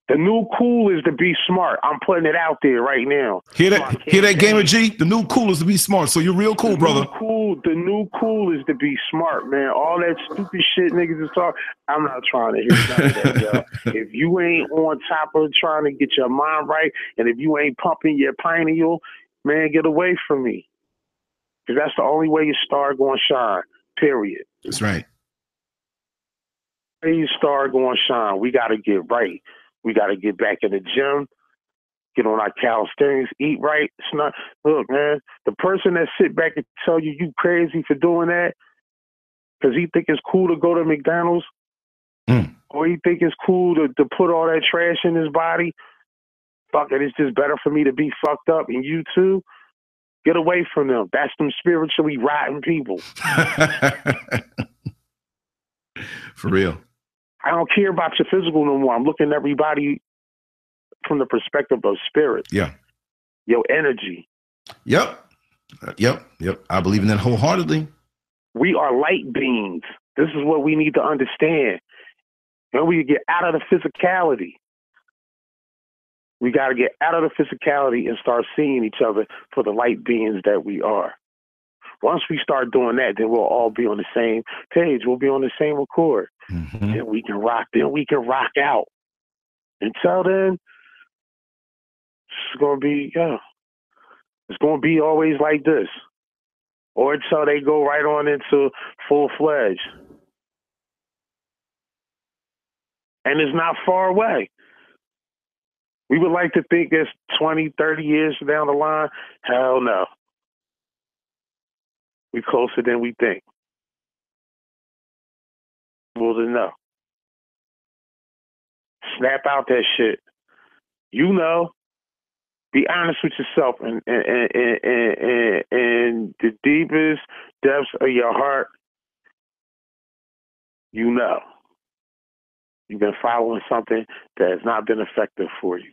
The new cool is to be smart. I'm putting it out there right now. Hear that? Hear that. Gamer G? The new cool is to be smart. So you're real cool, The brother. Cool. The new cool is to be smart, man. All that stupid shit niggas is talking. I'm not trying to hear that, yo. If you ain't on top of trying to get your mind right, and if you ain't pumping your pineal, man, get away from me. Because that's the only way your star going to shine. Period. That's right. Your star going to shine. We got to get right. We got to get back in the gym. Get on our calisthenics, eat right. It's not look, man. The person that sit back and tell you you crazy for doing that, because he think it's cool to go to McDonald's, Mm. or he think it's cool to, to put all that trash in his body. Fuck it, it's just better for me to be fucked up and you too. Get away from them. That's them spiritually rotten people. For real. I don't care about your physical no more. I'm looking at everybody from the perspective of spirit, Yeah. your energy. Yep. Uh, Yep. Yep. I believe in that wholeheartedly. We are light beings. This is what we need to understand. And we get out of the physicality. We got to get out of the physicality and start seeing each other for the light beings that we are. Once we start doing that, then we'll all be on the same page. We'll be on the same accord. Mhm. Then we can rock. Then we can rock out. Until then, it's gonna be yeah. It's gonna be always like this, or until they go right on into full fledged. And it's not far away. We would like to think it's 20, 30 years down the line. Hell no. We're closer than we think. Well, to know. Snap out that shit. You know. Be honest with yourself and and and and, and, and the deepest depths of your heart. You know. You've been following something that has not been effective for you.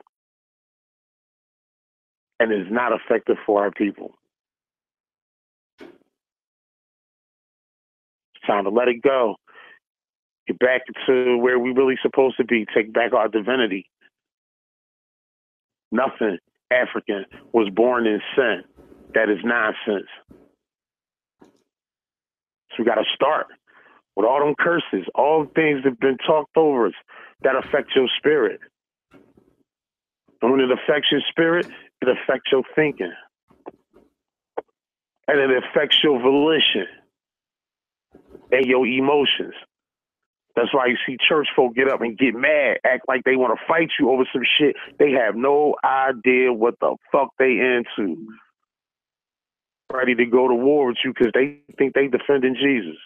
And is not effective for our people. Time to let it go. Get back to where we really supposed to be. Take back our divinity. Nothing African was born in sin. That is nonsense. So we got to start with all them curses, all the things that have been talked over us that affect your spirit. And when it affects your spirit, it affects your thinking. And it affects your volition and your emotions. That's why you see church folk get up and get mad, act like they want to fight you over some shit. They have no idea what the fuck they into. Ready to go to war with you because they think they defending Jesus.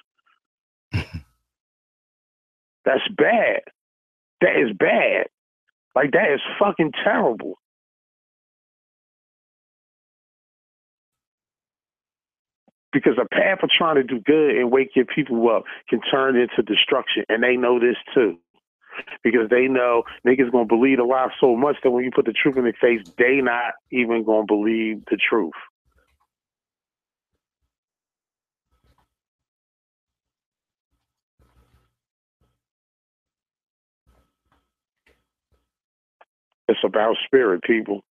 That's bad. That is bad. Like that is fucking terrible. Because a path of trying to do good and wake your people up can turn into destruction, and they know this too. Because they know niggas gonna believe a lie so much that when you put the truth in their face, they not even gonna believe the truth. It's about spirit, people.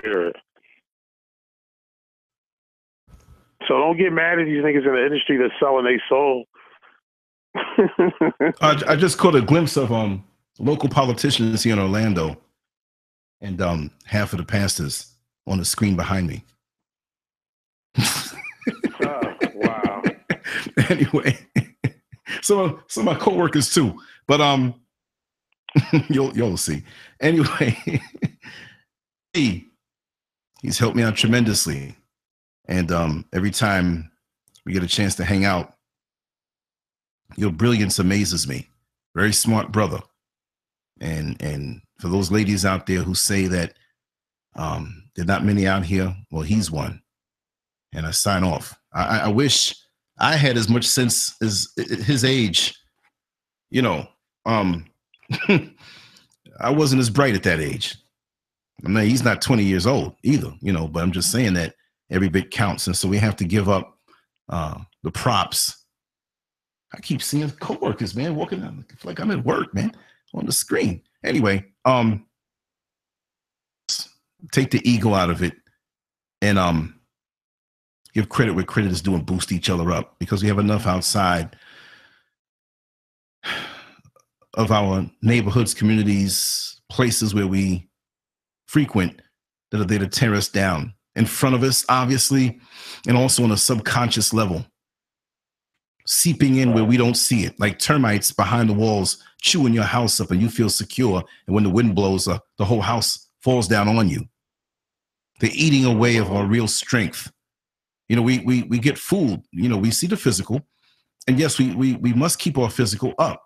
Spirit. So don't get mad at these niggas in the industry that's selling their soul. I, I just caught a glimpse of um local politicians here in Orlando, and um half of the pastors on the screen behind me. oh, wow. anyway, some of my coworkers too, but um, you'll you'll see. Anyway, he he's helped me out tremendously, and um, every time we get a chance to hang out. Your brilliance amazes me. Very smart brother. And and for those ladies out there who say that um, there are not many out here, well, he's one. And I sign off. I, I wish I had as much sense as his age. You know, um, I wasn't as bright at that age. I mean, he's not 20 years old either, you know, but I'm just saying that every bit counts. And so we have to give up uh, the props. I keep seeing coworkers, man, walking down like I'm at work, man, on the screen. Anyway, um, take the ego out of it and um give credit where credit is due and boost each other up because we have enough outside of our neighborhoods, communities, places where we frequent that are there to tear us down in front of us, obviously, and also on a subconscious level, seeping in where we don't see it, like termites behind the walls chewing your house up, and you feel secure. And when the wind blows, uh, the whole house falls down on you. They're eating away of our real strength. You know, we we we get fooled. You know, we see the physical, and yes, we we we must keep our physical up.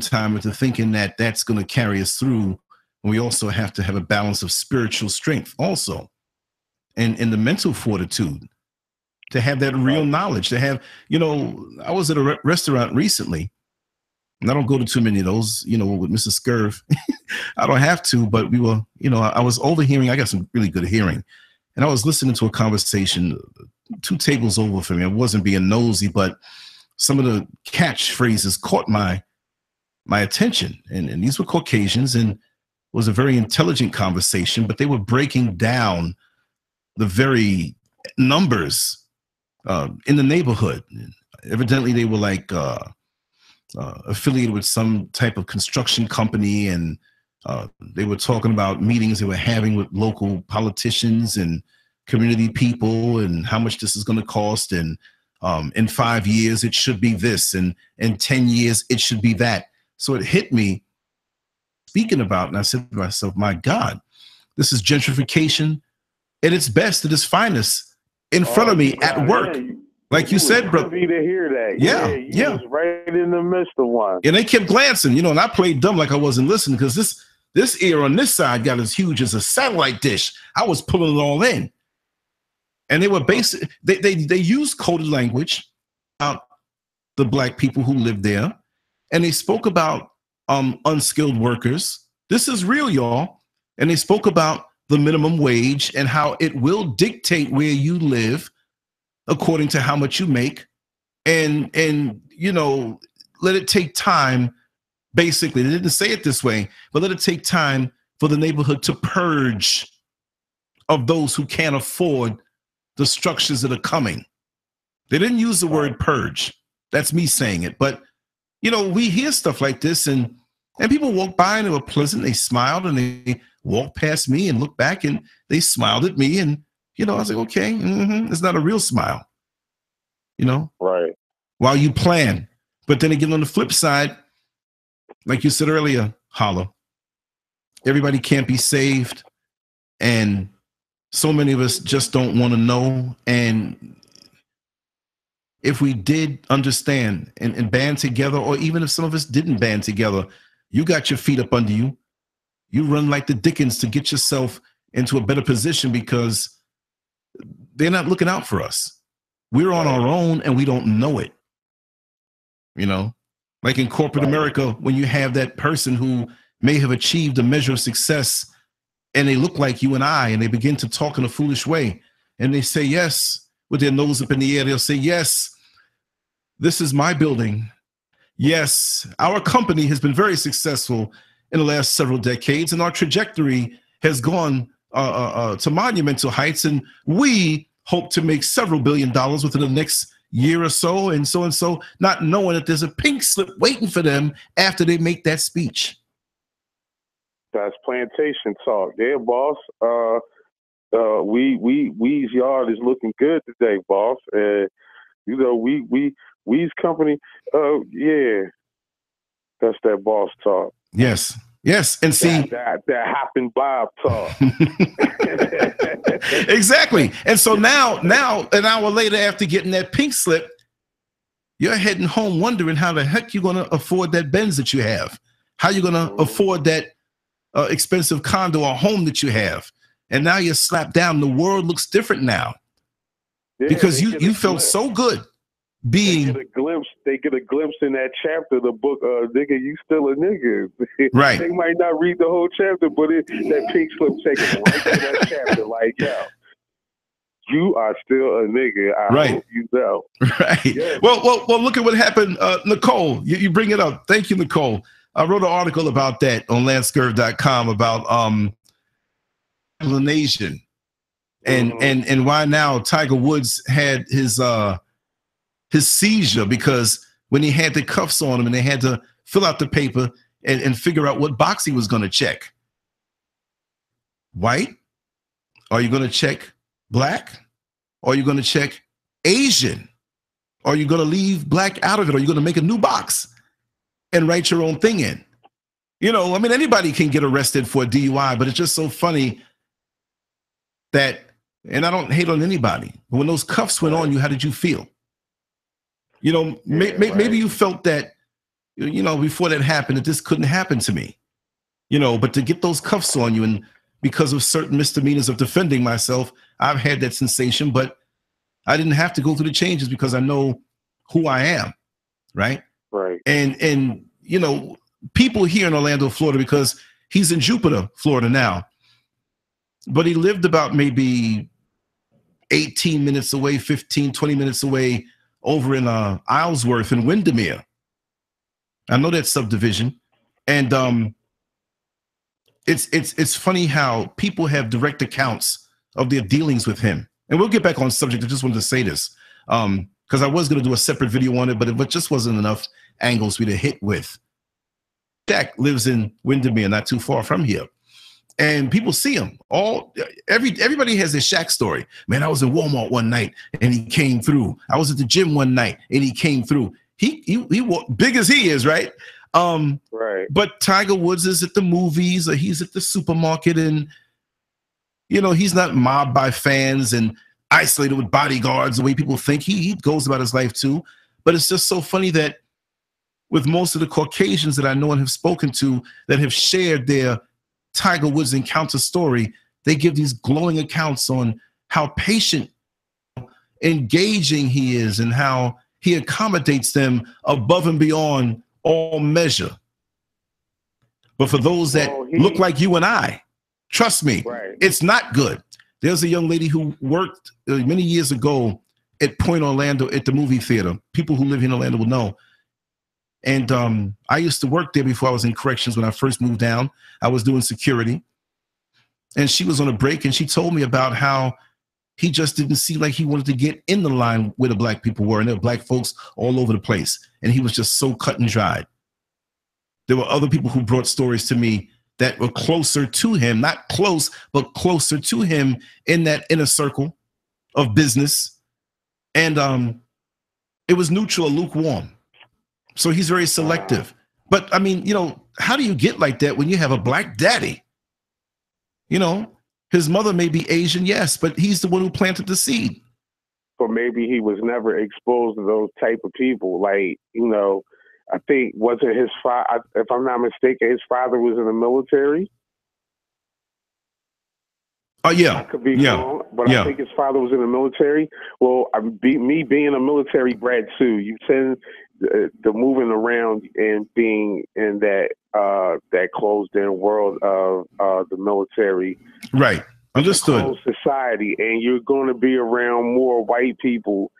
Time into thinking that that's going to carry us through. And we also have to have a balance of spiritual strength, also, and and the mental fortitude to have that real knowledge. To have, you know, I was at a re- restaurant recently, and I don't go to too many of those, you know, with Mrs. Scurv. I don't have to, but we were, you know, I was overhearing. I got some really good hearing. And I was listening to a conversation uh, two tables over from me. I wasn't being nosy, but some of the catchphrases caught my my attention. And, and these were Caucasians and was a very intelligent conversation, but they were breaking down the very numbers uh, in the neighborhood. Evidently, they were like uh, uh, affiliated with some type of construction company, and uh, they were talking about meetings they were having with local politicians and community people, and how much this is going to cost, and um, in five years it should be this, and in ten years it should be that. So it hit me speaking about, and I said to myself, "My God, this is gentrification at its best, at its finest, in front of me oh, at work." Like you, you said, bro. to hear that. Yeah, yeah. yeah. right in the midst of one. And they kept glancing, you know, and I played dumb like I wasn't listening because this this ear on this side got as huge as a satellite dish. I was pulling it all in. And they were basic, they they they used coded language about the black people who lived there. And they spoke about um unskilled workers. This is real, y'all. And they spoke about the minimum wage and how it will dictate where you live according to how much you make. And and you know let it take time basically. They didn't say it this way but let it take time for the neighborhood to purge of those who can't afford the structures that are coming. They didn't use the word purge. That's me saying it. But you know we hear stuff like this and and people walk by and they were pleasant they smiled and they walked past me and looked back and they smiled at me and you know, I was like, okay, mm-hmm. it's not a real smile. You know, right? While you plan, but then again, on the flip side, like you said earlier, Hallah, everybody can't be saved, and so many of us just don't want to know. And if we did understand and, and band together, or even if some of us didn't band together, you got your feet up under you. You run like the Dickens to get yourself into a better position because they're not looking out for us. We're on our own and we don't know it. You know, like in corporate. America, when you have that person who may have achieved a measure of success and they look like you and I and they begin to talk in a foolish way and they say yes with their nose up in the air, they'll say, Yes, this is my building. Yes, our company has been very successful in the last several decades and our trajectory has gone uh, uh, uh, to monumental heights, and we hope to make several billion dollars within the next year or so, and so and so, not knowing that there's a pink slip waiting for them after they make that speech. That's plantation talk. Yeah, boss. Uh, uh, we we We's yard is looking good today, boss. And you know, we we We's company. Uh, yeah, that's that boss talk. Yes, Yes, and see that, that, that hopping Bob talk. exactly. And so now, now, an hour later, after getting that pink slip, you're heading home wondering how the heck you're going to afford that Benz that you have, how you're going to mm-hmm. afford that uh, expensive condo or home that you have. And now you're slapped down. The world looks different now yeah, because you you felt so good being they get a glimpse. They get a glimpse in that chapter of the book. Uh, nigga, you still a nigga. Right. they might not read the whole chapter, but it, that pink slip takes right to that chapter. Like, yeah, you are still a nigga. I right. hope you know. Right. Yeah. Well, well, well. Look at what happened, uh, Nicole. You, you bring it up. Thank you, Nicole. I wrote an article about that on lancescurv.com about um Nation and mm-hmm. and and why now Tiger Woods had his uh his seizure because when he had the cuffs on him and they had to fill out the paper and, and figure out what box he was going to check. White? Are you going to check black? Are you going to check Asian? Are you going to leave black out of it? Are you going to make a new box and write your own thing in? You know, I mean, anybody can get arrested for DUI, but it's just so funny that, and I don't hate on anybody, but when those cuffs went on you, how did you feel? You know, yeah, may, right. maybe you felt that, you know, before that happened, that this couldn't happen to me. You know, but to get those cuffs on you and because of certain misdemeanors of defending myself, I've had that sensation, but I didn't have to go through the changes because I know who I am. Right. Right. And and you know, people here in Orlando, Florida, because he's in Jupiter, Florida now. But he lived about maybe 18 minutes away, 15, 20 minutes away over in uh, Isleworth and Windermere. I know that subdivision, and um, it's it's it's funny how people have direct accounts of their dealings with him. And we'll get back on subject. I just wanted to say this because um, I was going to do a separate video on it, but it just wasn't enough angles me to hit with. Shaq lives in Windermere, not too far from here and people see him. All every everybody has a Shaq story. Man, I was in Walmart one night and he came through. I was at the gym one night and he came through. He he he big as he is, right? Um, right. But Tiger Woods is at the movies or he's at the supermarket and you know he's not mobbed by fans and isolated with bodyguards the way people think. He he goes about his life too. But it's just so funny that with most of the Caucasians that I know and have spoken to that have shared their Tiger Woods encounter story, they give these glowing accounts on how patient, engaging he is, and how he accommodates them above and beyond all measure. But for those that well, he, look like you and I, trust me, right. it's not good. There's a young lady who worked uh, many years ago at Point Orlando at the movie theater. People who live in Orlando will know. And um, I used to work there before I was in corrections when I first moved down. I was doing security. And she was on a break and she told me about how he just didn't seem like he wanted to get in the line where the black people were. And there were black folks all over the place. And he was just so cut and dried. There were other people who brought stories to me that were closer to him, not close, but closer to him in that inner circle of business. And um, it was neutral or lukewarm. So he's very selective. But I mean, you know, how do you get like that when you have a black daddy? You know, his mother may be Asian, yes, but he's the one who planted the seed. Or maybe he was never exposed to those type of people. Like, you know, I think wasn't his father, if I'm not mistaken, his father was in the military. Oh uh, yeah, I could be yeah. wrong, but yeah. I think his father was in the military. Well, I, be, me being a military bred too, you tend the, the moving around and being in that uh, that closed in world of uh, the military. Right. Understood. Society, and you're going to be around more white people.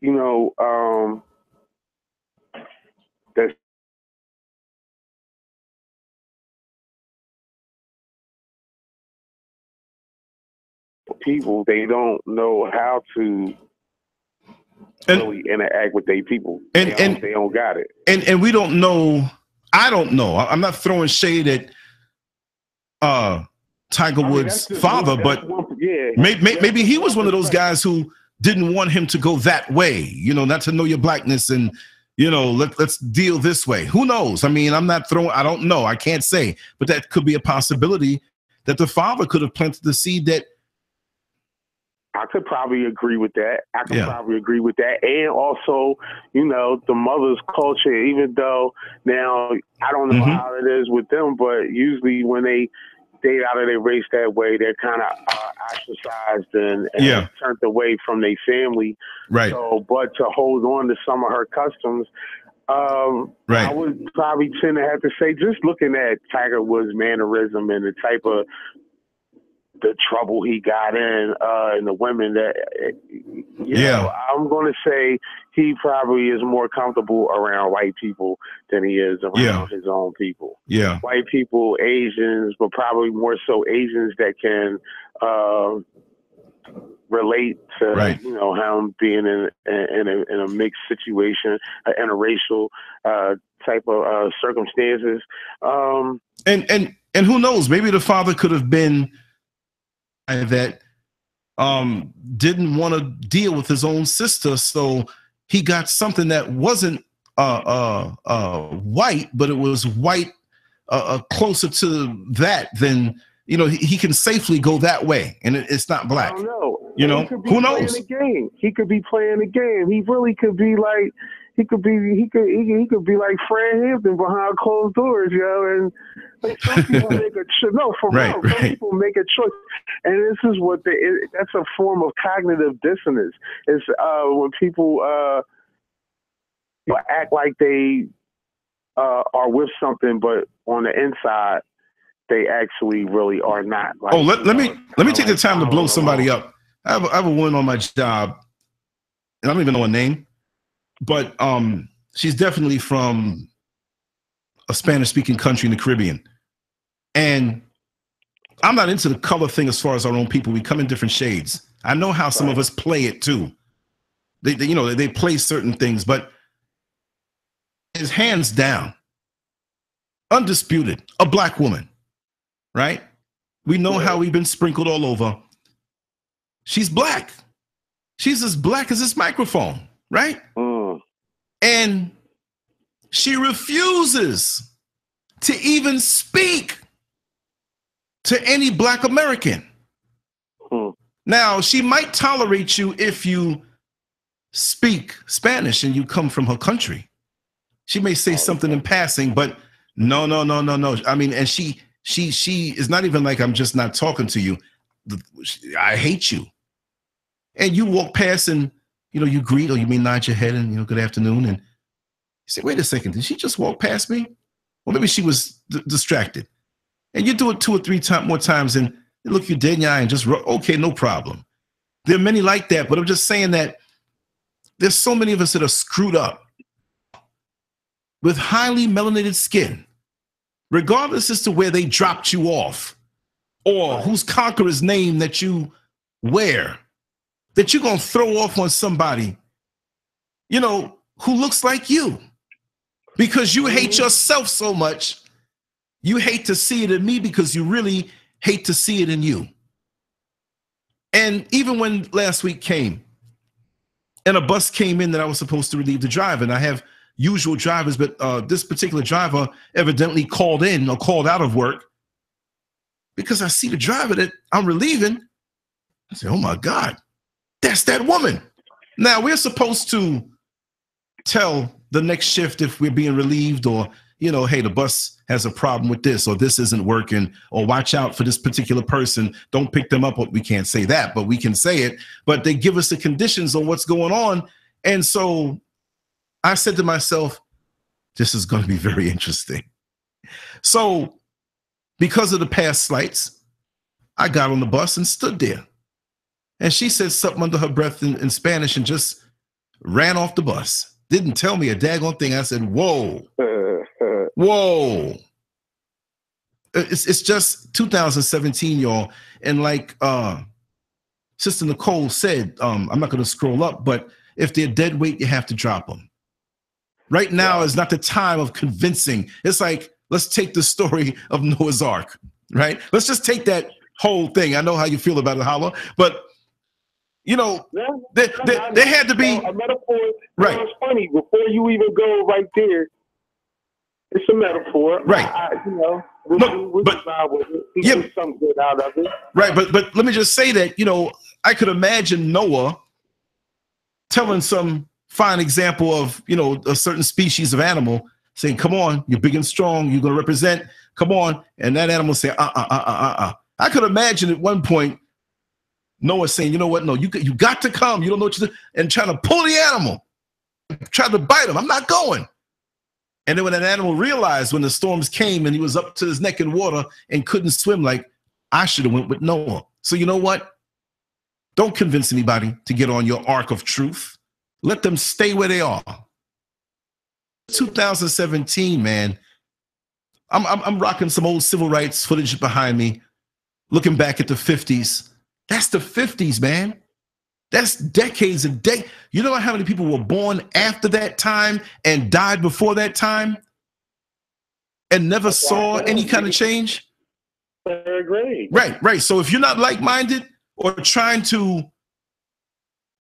You know, um, that's people they don't know how to and, really interact with their people. And, they and they don't got it. And and we don't know. I don't know. I'm not throwing shade at uh Tiger I Woods' mean, father, but one, yeah, maybe, maybe he was one of those guys who didn't want him to go that way. You know, not to know your blackness and you know let, let's deal this way. Who knows? I mean, I'm not throwing. I don't know. I can't say, but that could be a possibility that the father could have planted the seed that I could probably agree with that. I could yeah. probably agree with that. And also, you know, the mother's culture, even though now I don't know mm-hmm. how it is with them, but usually when they date out of their race that way, they're kind of uh, ostracized and, and yeah. turned away from their family. Right. So, but to hold on to some of her customs, um, right. I would probably tend to have to say, just looking at Tiger Woods' mannerism and the type of the trouble he got in uh, and the women that yeah know, I'm going to say he probably is more comfortable around white people than he is around yeah. his own people. Yeah, white people, Asians, but probably more so Asians that can uh, relate to right. you know him being in in a, in a mixed situation, uh, interracial uh, type of uh, circumstances. Um, and and and who knows? Maybe the father could have been that um, didn't want to deal with his own sister, so he got something that wasn't uh, uh, uh, white, but it was white uh, uh, closer to that than you know. He, he, can safely go that way, and it, it's not black. I don't know. You know, who knows? A game. He could be playing a game. He really could be like he could be he could he, he could be like Fred Hampton behind closed doors, you know. And some people make a choice. No, for right, real, right. some people make a choice, and this is what they. It, that's a form of cognitive dissonance. It's uh, when people uh, you know, act like they uh, are with something, but on the inside they actually really are not. Like, oh, let, let me let me take like, the time to blow somebody up. I have, a, I have a woman on my job, and I don't even know her name but um, she's definitely from a Spanish speaking country in the Caribbean. And I'm not into the color thing as far as our own people. We come in different shades. I know how some of us play it too. They, they you know, they play certain things, but is hands down, undisputed, a black woman, right? We know how we've been sprinkled all over. She's black. She's as black as this microphone, right? Mm. And she refuses to even speak to any Black American. Hmm. Now, she might tolerate you if you speak Spanish and you come from her country. She may say something in passing, but no, no, no, no, no. I mean, and she, she, she is not even like I'm just not talking to you. I hate you. And you walk past and you know, you greet or you may nod your head and, you know, good afternoon. And you say, wait a second, did she just walk past me? Well, maybe she was d- distracted. And you do it two or three time, more times and look you dead in the eye and just, okay, no problem. There are many like that, but I'm just saying that there's so many of us that are screwed up with highly melanated skin, regardless as to where they dropped you off or whose conqueror's name that you wear that you're going to throw off on somebody, you know, who looks like you because you hate yourself so much. You hate to see it in me because you really hate to see it in you. And even when last week came and a bus came in that I was supposed to relieve the driver, and I have usual drivers, but uh, this particular driver evidently called in or called out of work because I see the driver that I'm relieving. I say, Oh my God, that's that woman. Now we're supposed to tell the next shift if we're being relieved or, you know, hey, the bus has a problem with this or this isn't working or watch out for this particular person. Don't pick them up. We can't say that, but we can say it. But they give us the conditions on what's going on. And so I said to myself, this is going to be very interesting. So because of the past slights, I got on the bus and stood there. And she said something under her breath in, in Spanish and just ran off the bus. Didn't tell me a daggone thing. I said, Whoa, whoa. It's, it's just 2017, y'all. And like uh, Sister Nicole said, um, I'm not going to scroll up, but if they're dead weight, you have to drop them. Right now is not the time of convincing. It's like, let's take the story of Noah's Ark, right? Let's just take that whole thing. I know how you feel about it, Hallah, but you know, yeah, they, they, they, had to be a metaphor. Right. Funny before you even go right there. It's a metaphor. Right. I, you know, No, but yeah, some good out of it. Right, but but let me just say that you know I could imagine Noah telling some fine example of you know a certain species of animal saying, "Come on, you're big and strong. You're going to represent. Come on," and that animal say, "Uh uh uh uh uh." uh. I could imagine at one point Noah saying, "You know what? No, you you got to come. You don't know what to do," and trying to pull the animal, trying to bite him. I'm not going. And then when that animal realized when the storms came and he was up to his neck in water and couldn't swim, like I should have went with Noah. So you know what? Don't convince anybody to get on your ark of truth. Let them stay where they are. 2017, man. I'm, I'm, I'm rocking some old civil rights footage behind me, looking back at the 50s. That's the 50s, man. That's decades and day. You know how many people were born after that time and died before that time and never saw any kind of change? Third grade. Right, right. So if you're not like-minded or trying to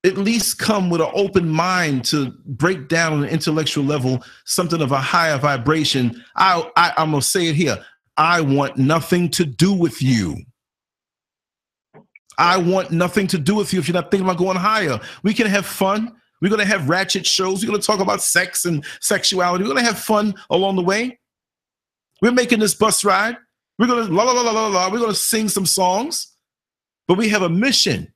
at least come with an open mind to break down on an intellectual level something of a higher vibration, I, I I'm gonna say it here. I want nothing to do with you. I want nothing to do with you if you're not thinking about going higher. We can have fun. We're going to have ratchet shows. We're going to talk about sex and sexuality. We're going to have fun along the way. We're making this bus ride. We're going to la la la la la la. We're going to sing some songs, but we have a mission.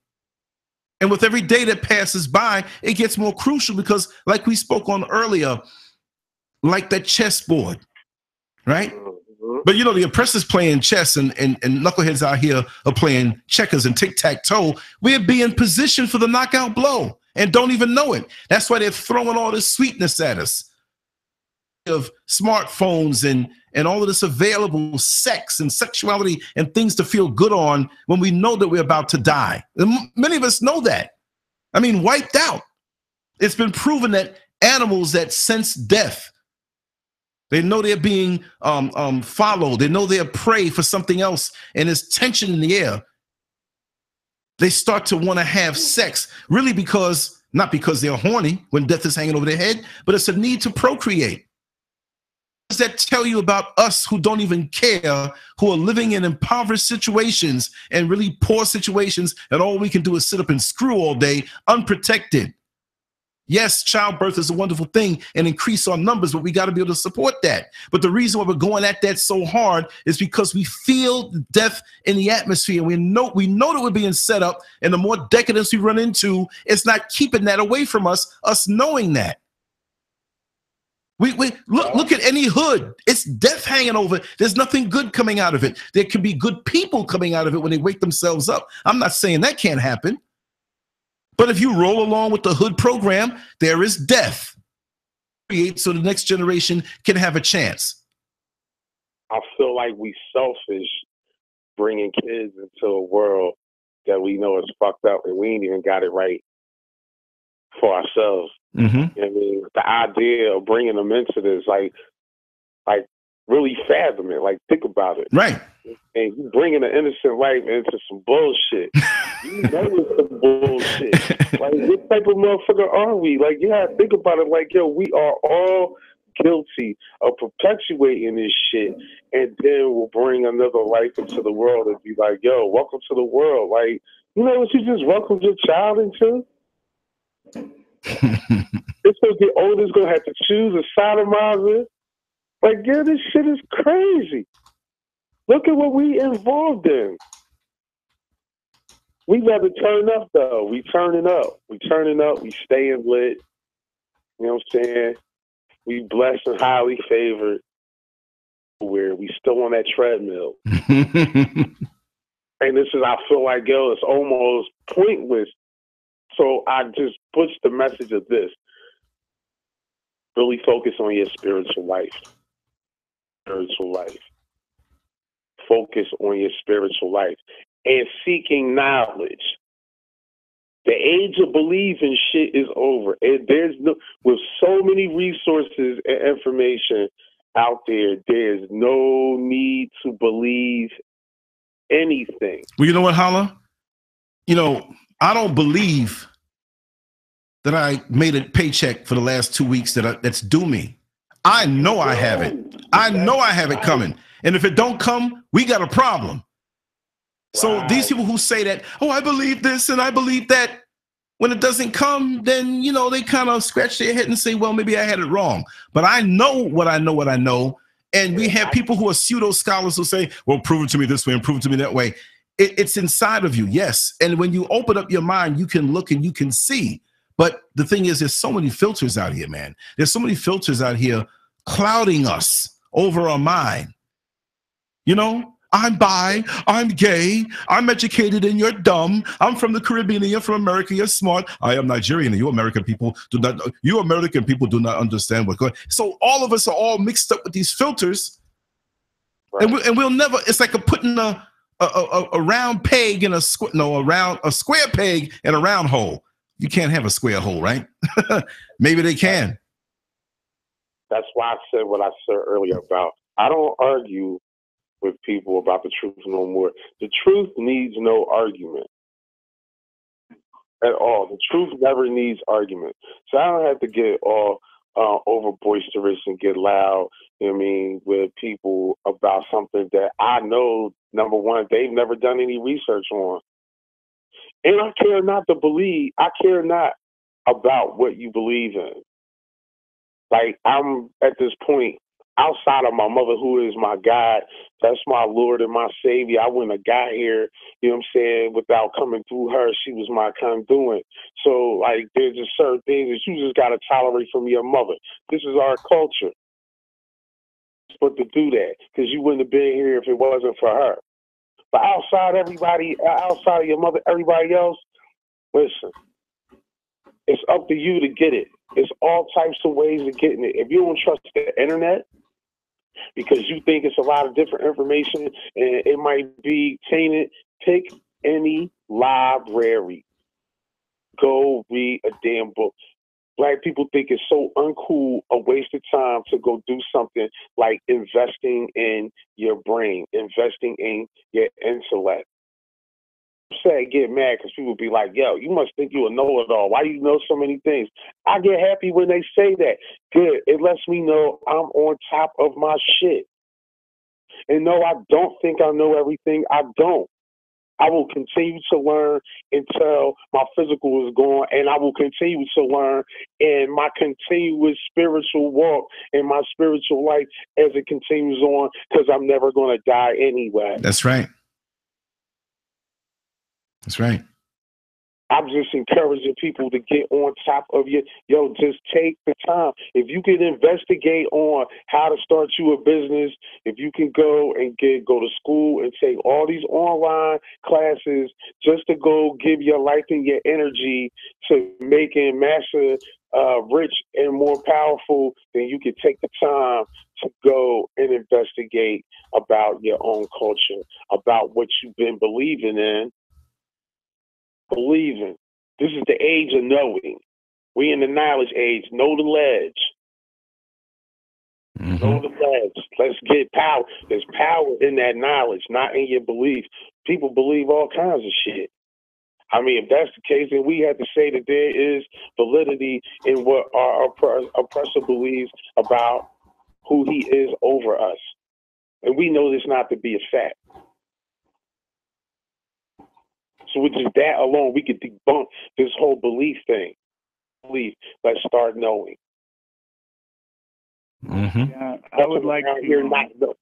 And with every day that passes by, it gets more crucial because, like we spoke on earlier, like that chessboard, right? But you know, the oppressors playing chess and, and, and knuckleheads out here are playing checkers and tic tac toe. We're being positioned for the knockout blow and don't even know it. That's why they're throwing all this sweetness at us of smartphones and and all of this available sex and sexuality and things to feel good on when we know that we're about to die. And many of us know that. I mean, wiped out. It's been proven that animals that sense death they know they're being um, um, followed. They know they're prey for something else, and there's tension in the air. They start to want to have sex, really because not because they're horny when death is hanging over their head, but it's a need to procreate. What does that tell you about us who don't even care, who are living in impoverished situations and really poor situations, and all we can do is sit up and screw all day, unprotected? Yes, childbirth is a wonderful thing and increase our numbers, but we got to be able to support that. But the reason why we're going at that so hard is because we feel death in the atmosphere. We know we know that we're being set up, and the more decadence we run into, it's not keeping that away from us. Us knowing that. We, we look look at any hood. It's death hanging over. There's nothing good coming out of it. There can be good people coming out of it when they wake themselves up. I'm not saying that can't happen. But if you roll along with the hood program, there is death. So the next generation can have a chance. I feel like we selfish bringing kids into a world that we know is fucked up and we ain't even got it right for ourselves. Mm-hmm. You know I mean, the idea of bringing them into this, like, like really fathom it. Like, think about it. Right. And you bringing an innocent life into some bullshit. you know it's some bullshit. like, what type of motherfucker are we? Like, you gotta think about it. Like, yo, we are all guilty of perpetuating this shit, and then we'll bring another life into the world and be like, yo, welcome to the world. Like, you know what you just welcomed your child into? it's gonna get old. It's gonna have to choose a sodomizer. Like, yeah, this shit is crazy. Look at what we involved in. We rather turn up though. We turning up. We turning up. We staying lit. You know what I'm saying? We blessed and highly favored. Where we still on that treadmill. and this is I feel like yo, it's almost pointless. So I just push the message of this. Really focus on your spiritual life spiritual life. Focus on your spiritual life and seeking knowledge. The age of believing shit is over. And there's no with so many resources and information out there, there's no need to believe anything. Well, you know what, Hallah? You know, I don't believe that I made a paycheck for the last two weeks that I, that's due me. I know I have it. I know I have it coming. And if it don't come, we got a problem. So these people who say that, oh, I believe this and I believe that, when it doesn't come, then you know they kind of scratch their head and say, well, maybe I had it wrong. But I know what I know, what I know. And we have people who are pseudo scholars who say, well, prove it to me this way and prove it to me that way. It, it's inside of you, yes. And when you open up your mind, you can look and you can see. But the thing is, there's so many filters out here, man. There's so many filters out here clouding us over our mind. You know, I'm bi, I'm gay, I'm educated and you're dumb. I'm from the Caribbean and you're from America, you're smart. I am Nigerian and you American people do not you American people do not understand what's going So all of us are all mixed up with these filters. And, we, and we'll never, it's like a putting a, a, a, a round peg in a square, no, a round, a square peg in a round hole. You can't have a square hole, right? Maybe they can. That's why I said what I said earlier about I don't argue with people about the truth no more. The truth needs no argument at all. The truth never needs argument. So I don't have to get all uh, over boisterous and get loud. You know what I mean with people about something that I know. Number one, they've never done any research on, and I care not to believe. I care not about what you believe in. Like I'm at this point outside of my mother, who is my God, that's my Lord and my Savior. I wouldn't have got here, you know what I'm saying, without coming through her. She was my conduit. So, like, there's just certain things that you just got to tolerate from your mother. This is our culture. But to do that, because you wouldn't have been here if it wasn't for her. But outside everybody, uh, outside of your mother, everybody else, listen, it's up to you to get it. It's all types of ways of getting it. If you don't trust the internet, because you think it's a lot of different information and it might be tainted, pick any library. Go read a damn book. Black people think it's so uncool, a waste of time to go do something like investing in your brain, investing in your intellect. Say get mad because people be like, "Yo, you must think you a know it all. Why do you know so many things?" I get happy when they say that. Good. It lets me know I'm on top of my shit. And no, I don't think I know everything. I don't. I will continue to learn until my physical is gone, and I will continue to learn in my continuous spiritual walk and my spiritual life as it continues on, because I'm never going to die anyway. That's right. That's right. I'm just encouraging people to get on top of your yo. Just take the time. If you can investigate on how to start you a business, if you can go and get go to school and take all these online classes just to go give your life and your energy to making Massa uh, rich and more powerful, then you can take the time to go and investigate about your own culture, about what you've been believing in believing. This is the age of knowing. We in the knowledge age. Know the ledge. Mhm. Know the ledge. Let's get power. There's power in that knowledge, not in your belief. People believe all kinds of shit. I mean, if that's the case, then we have to say that there is validity in what our oppre- oppressor believes about who he is over us. And we know this not to be a fact. So with just that alone, we could debunk this whole belief thing. Belief. Let's start knowing. Mhm. Yeah, I would like to. here not know.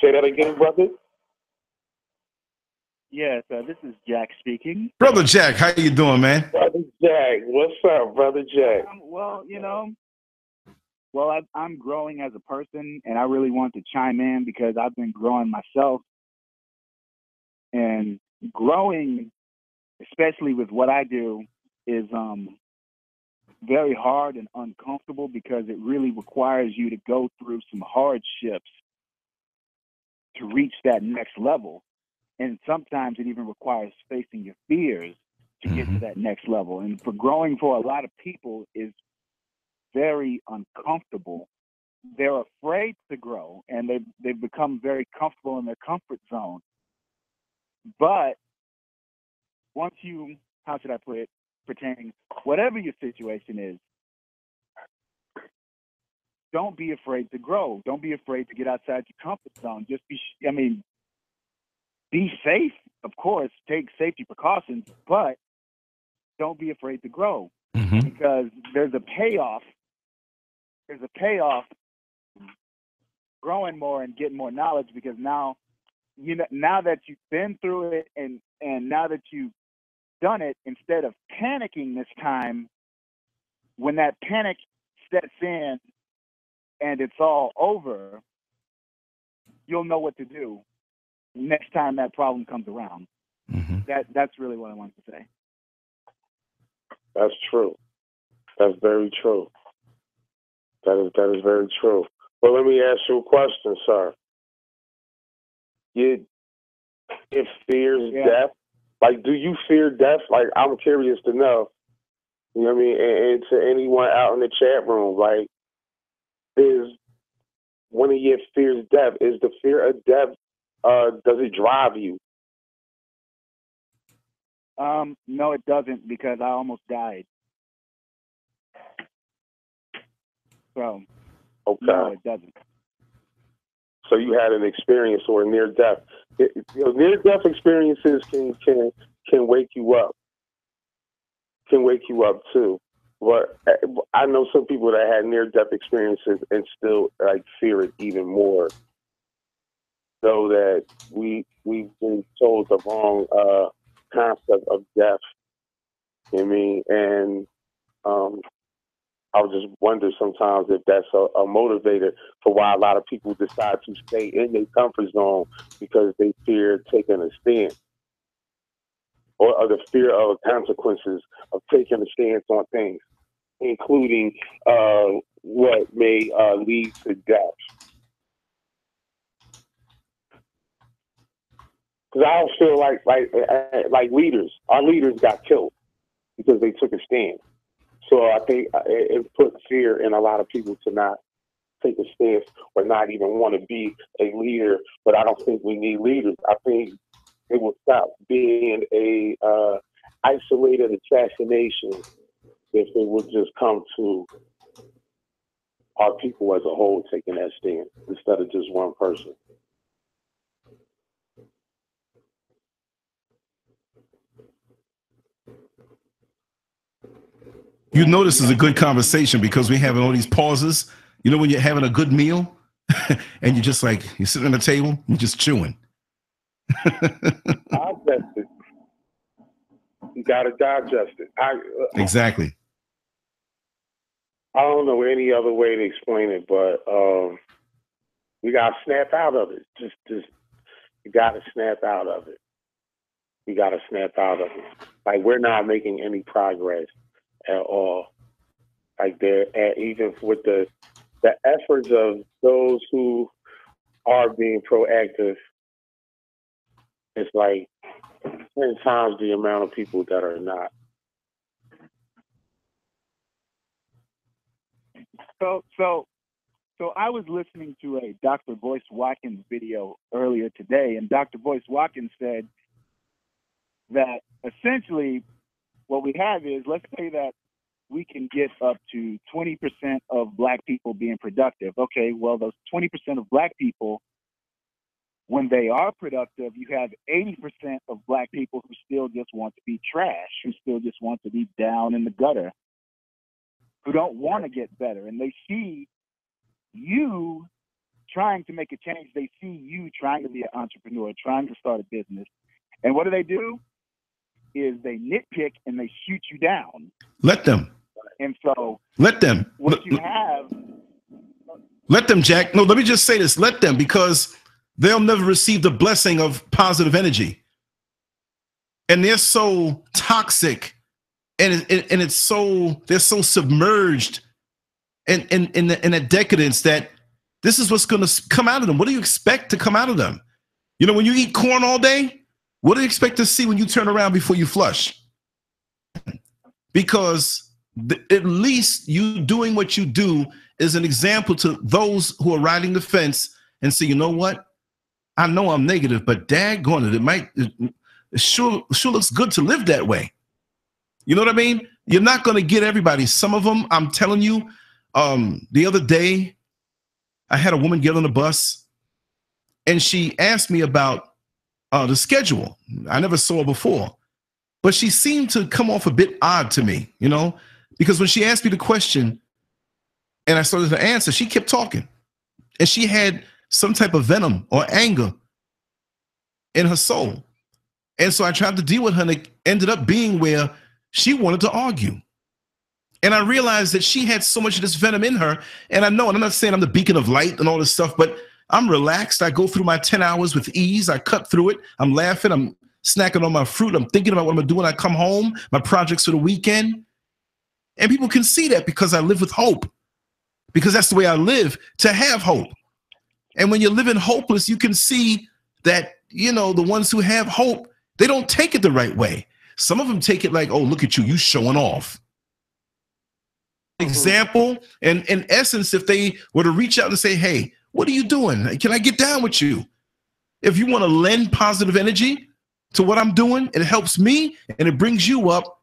Say that again, brother. Yes, uh, this is Jack speaking. Brother Jack, how you doing, man? Brother Jack, what's up, brother Jack? Um, well, you know, well, I, I'm growing as a person, and I really want to chime in because I've been growing myself, and growing, especially with what I do, is um very hard and uncomfortable because it really requires you to go through some hardships to reach that next level. And sometimes it even requires facing your fears to get to Mhm. that next level. And for growing for a lot of people is very uncomfortable. They're afraid to grow and they've they've become very comfortable in their comfort zone. But once you how should I put it, pertaining whatever your situation is, don't be afraid to grow. Don't be afraid to get outside your comfort zone. Just be, I mean, be safe, of course, take safety precautions, but don't be afraid to grow Mm-hmm. because there's a payoff. There's a payoff growing more and getting more knowledge because now you know now that you've been through it and and now that you've done it instead of panicking this time when that panic sets in and it's all over you'll know what to do next time that problem comes around Mm-hmm. that that's really what i wanted to say That's true. That's very true. That is that is very true. Well, let me ask you a question, sir. You, if fears Yeah. death, like, do you fear death? Like, I'm curious to know. You know what I mean? And, and to anyone out in the chat room, like, is one of your fears death? Is the fear of death? Uh, does it drive you? um no it doesn't because i almost died so Okay. no it doesn't So you had an experience or near death. It, you know, near death experiences can can can wake you up. Can wake you up too. But uh, I know some people that had near death experiences and still like fear it even more. So that we we've been told the wrong uh, concept of death. I mean, and um, I would just wonder sometimes if that's a, a motivator for why a lot of people decide to stay in their comfort zone because they fear taking a stand or, or the fear of consequences of taking a stance on things, including uh, what may uh, lead to death. Because I don't feel like like like leaders, our leaders got killed because they took a stand. So I think uh, it, it put fear in a lot of people to not take a stance or not even want to be a leader. But I don't think we need leaders. I think it will stop being a uh, isolated assassination if it would just come to our people as a whole taking that stand instead of just one person. You know this is a good conversation because we're having all these pauses. You know when you're having a good meal and you're just like you're sitting at the table, you're just chewing. digest it. You got to digest it. I uh, exactly. I don't know any other way to explain it, but um, we got to snap out of it. Just, just you got to snap out of it. You got to snap out of it. Like we're not making any progress at all. Like there, and even with the the efforts of those who are being proactive, it's like ten times the amount of people that are not. So, so, so I was listening to a Dr. Boyce Watkins video earlier today, and Dr. Boyce Watkins said that essentially what we have is let's say that we can get up to 20% of black people being productive. Okay, well, those 20% of black people, when they are productive, you have 80% of black people who still just want to be trash, who still just want to be down in the gutter who don't want to get better. And they see you trying to make a change. They see you trying to be an entrepreneur trying to start a business. And what do they do is they nitpick and they shoot you down Let them. and so Let them. what you have Let them, Jack. No, let me just say this. Let them because they'll never receive the blessing of positive energy. And they're so toxic and it, and it's so they're so submerged in in in, the, in a decadence that this is what's going to come out of them. What do you expect to come out of them? You know, when you eat corn all day, what do you expect to see when you turn around before you flush? Because at least you doing what you do is an example to those who are riding the fence and say, you know what? I know I'm negative, but daggone it, it might it, sure sure looks good to live that way. You know what I mean? You're not going to get everybody. Some of them, I'm telling you, um, the other day I had a woman get on the bus and she asked me about uh, the schedule. I never saw her before, but she seemed to come off a bit odd to me, you know, because when she asked me the question and I started to answer, she kept talking and she had some type of venom or anger in her soul. And so I tried to deal with her and it ended up being where she wanted to argue. And I realized that she had so much of this venom in her. And I know, and I'm not saying I'm the beacon of light and all this stuff, but I'm relaxed. I go through my 10 hours with ease. I cut through it. I'm laughing. I'm snacking on my fruit. I'm thinking about what I'm going to do when I come home, my projects for the weekend. And people can see that because I live with hope, because that's the way I live to have hope. And when you're living hopeless, you can see that, you know, the ones who have hope, they don't take it the right way. Some of them take it like, oh, look at you, you showing off. Mm-hmm. example and in essence if they were to reach out and say hey what are you doing? Can i get down with you? If you want to lend positive energy to what i'm doing it helps me and it brings you up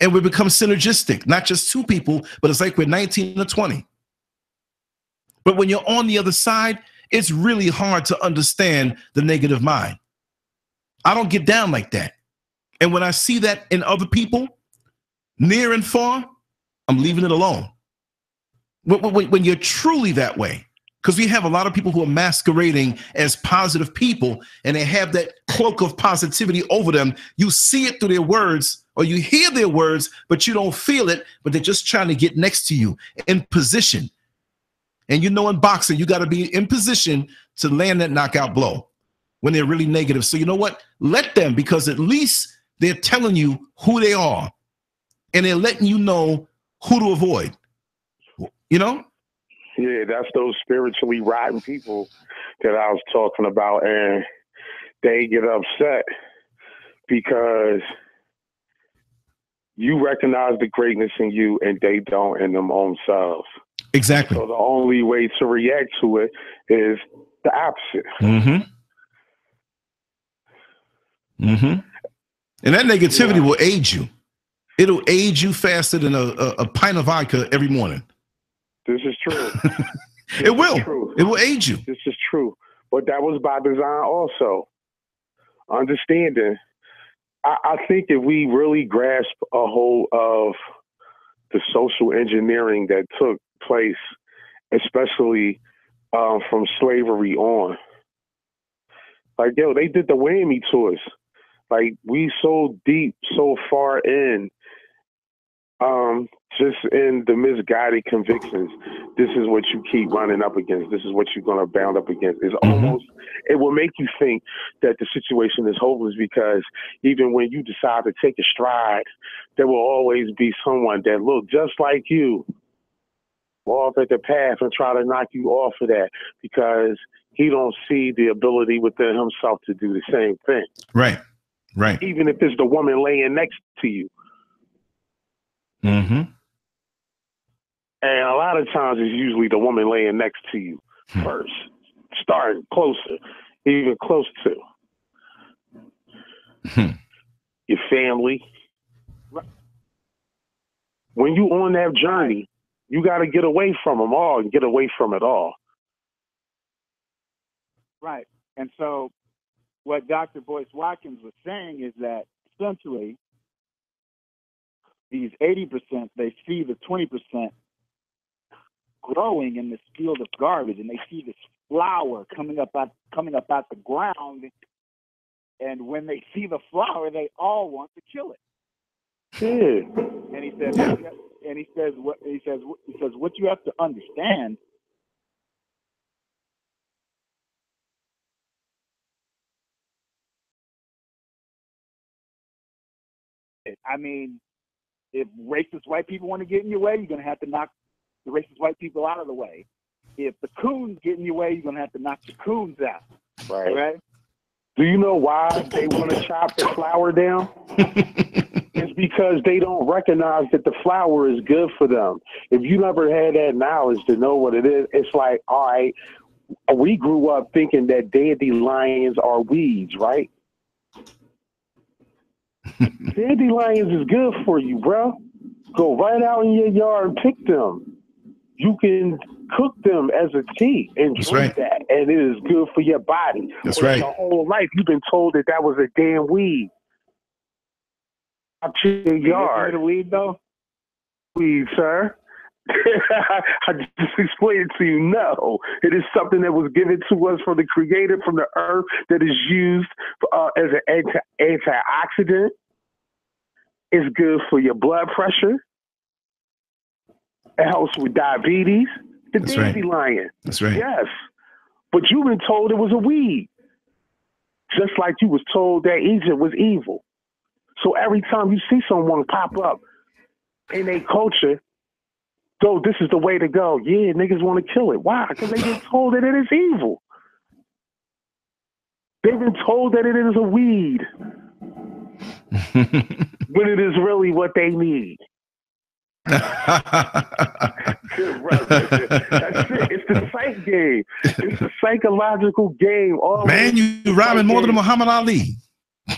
and we become synergistic not just two people but it's like we're 19 or 20 but when you're on the other side it's really hard to understand the negative mind. I don't get down like that. And when i see that in other people near and far I'm leaving it alone. When, when you're truly that way, because we have a lot of people who are masquerading as positive people and they have that cloak of positivity over them. You see it through their words or you hear their words, but you don't feel it, but they're just trying to get next to you in position. And you know, in boxing, you got to be in position to land that knockout blow when they're really negative. So, you know what? Let them, because at least they're telling you who they are and they're letting you know who to avoid. You know? Yeah, that's those spiritually rotten people that I was talking about, and they get upset because you recognize the greatness in you and they don't in them own selves. Exactly. So the only way to react to it is the opposite. Mm-hmm. Mm-hmm. And that negativity yeah. will aid you. It'll age you faster than a, a, a pint of vodka every morning. True. it will. True. It will age you. This is true. But that was by design also. Understanding. I, I think if we really grasp a hold of the social engineering that took place, especially um, from slavery on, like, yo, they did the whammy to us. Like, we so deep, so far in um, just in the misguided convictions, this is what you keep running up against. This is what you're going to bound up against. It's mm-hmm. almost, it will make you think that the situation is hopeless because even when you decide to take a stride, there will always be someone that look just like you off at the path and try to knock you off of that because he don't see the ability within himself to do the same thing. Right. Right. Even if it's the woman laying next to you. Mm-hmm. And a lot of times it's usually the woman laying next to you hmm. first, starting closer, even close to hmm. your family. When you on that journey, you got to get away from them all and get away from it all. Right. And so, what Dr. Boyce Watkins was saying is that essentially, these 80%, they see the 20% growing in this field of garbage, and they see this flower coming up out coming up out the ground. And when they see the flower, they all want to kill it. Hmm. And he says, and he says, what he says, he says, what you have to understand I mean, if racist white people want to get in your way, you're going to have to knock the racist white people out of the way. If the coons get in your way, you're going to have to knock the coons out. Right. Right. Do you know why they want to chop the flower down? it's because they don't recognize that the flower is good for them. If you never had that knowledge to know what it is, it's like, all right, we grew up thinking that dandelions are weeds, right? Dandelions is good for you, bro. Go right out in your yard and pick them. You can cook them as a tea and That's drink right. that, and it is good for your body. That's But right. Your whole life, you've been told that that was a damn weed. Out your yard, the weed though. weed, sir. I just explained it to you. No, it is something that was given to us from the Creator, from the earth, that is used uh, as an anti antioxidant. It's good for your blood pressure. It helps with diabetes. The That's right. dandelion. That's right. Yes. But you've been told it was a weed. Just like you was told that Egypt was evil. So every time you see someone pop up in a culture, go, this is the way to go. Yeah, niggas want to kill it. Why? Because they've been told that it is evil. They've been told that it is a weed when it is really what they need. That's it. It's the psych game. It's the psychological game. All Man, you're rhyming more than Muhammad Ali.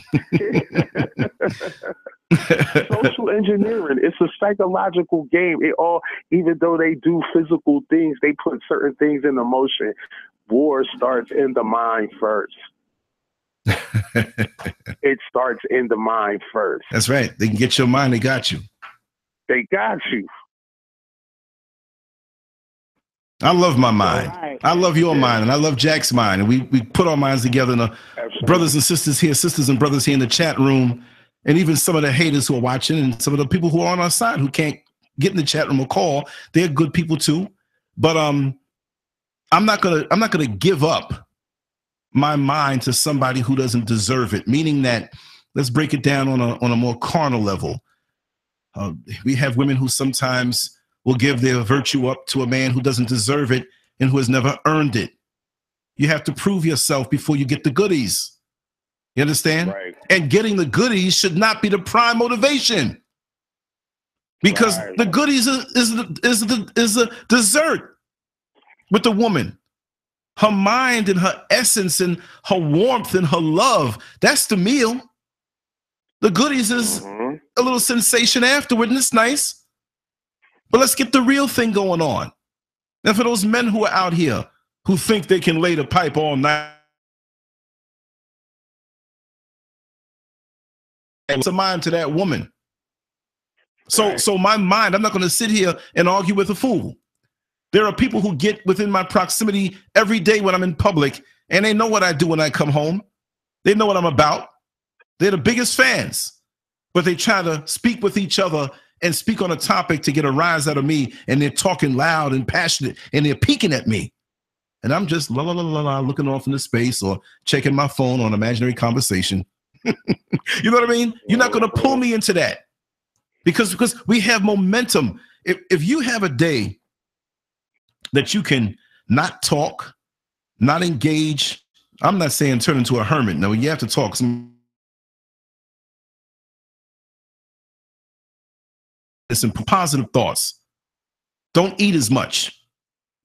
social engineering. It's a psychological game. It all, even though they do physical things, they put certain things into motion. War starts in the mind first. it starts in the mind first. That's right. They can get your mind, they got you. They got you. I love my mind. Right. I love your mind, and I love Jack's mind. And we, we put our minds together. And brothers and sisters here, sisters and brothers here in the chat room, and even some of the haters who are watching, and some of the people who are on our side who can't get in the chat room or call, they're good people too. But um, I'm not gonna I'm not gonna give up my mind to somebody who doesn't deserve it. Meaning that let's break it down on a on a more carnal level. Uh, we have women who sometimes will give their virtue up to a man who doesn't deserve it and who has never earned it. You have to prove yourself before you get the goodies. You understand? Right. And getting the goodies should not be the prime motivation. Because Right. the goodies is, is, the, is, the, is the dessert with the woman. Her mind and her essence and her warmth and her love. That's the meal. The goodies is Mhm. a little sensation afterward, and it's nice. But let's get the real thing going on. And for those men who are out here who think they can lay the pipe all night, it's a mind to that woman. So, Right. so my mind, I'm not going to sit here and argue with a fool. There are people who get within my proximity every day when I'm in public, and they know what I do when I come home. They know what I'm about. They're the biggest fans, but they try to speak with each other and speak on a topic to get a rise out of me, and they're talking loud and passionate, and they're peeking at me. And I'm just la la la la la looking off into space or checking my phone on imaginary conversation. you know what I mean? You're not going to pull me into that because because we have momentum. If if you have a day that you can not talk, not engage, I'm not saying turn into a hermit. No, you have to talk. Some some positive thoughts. Don't eat as much.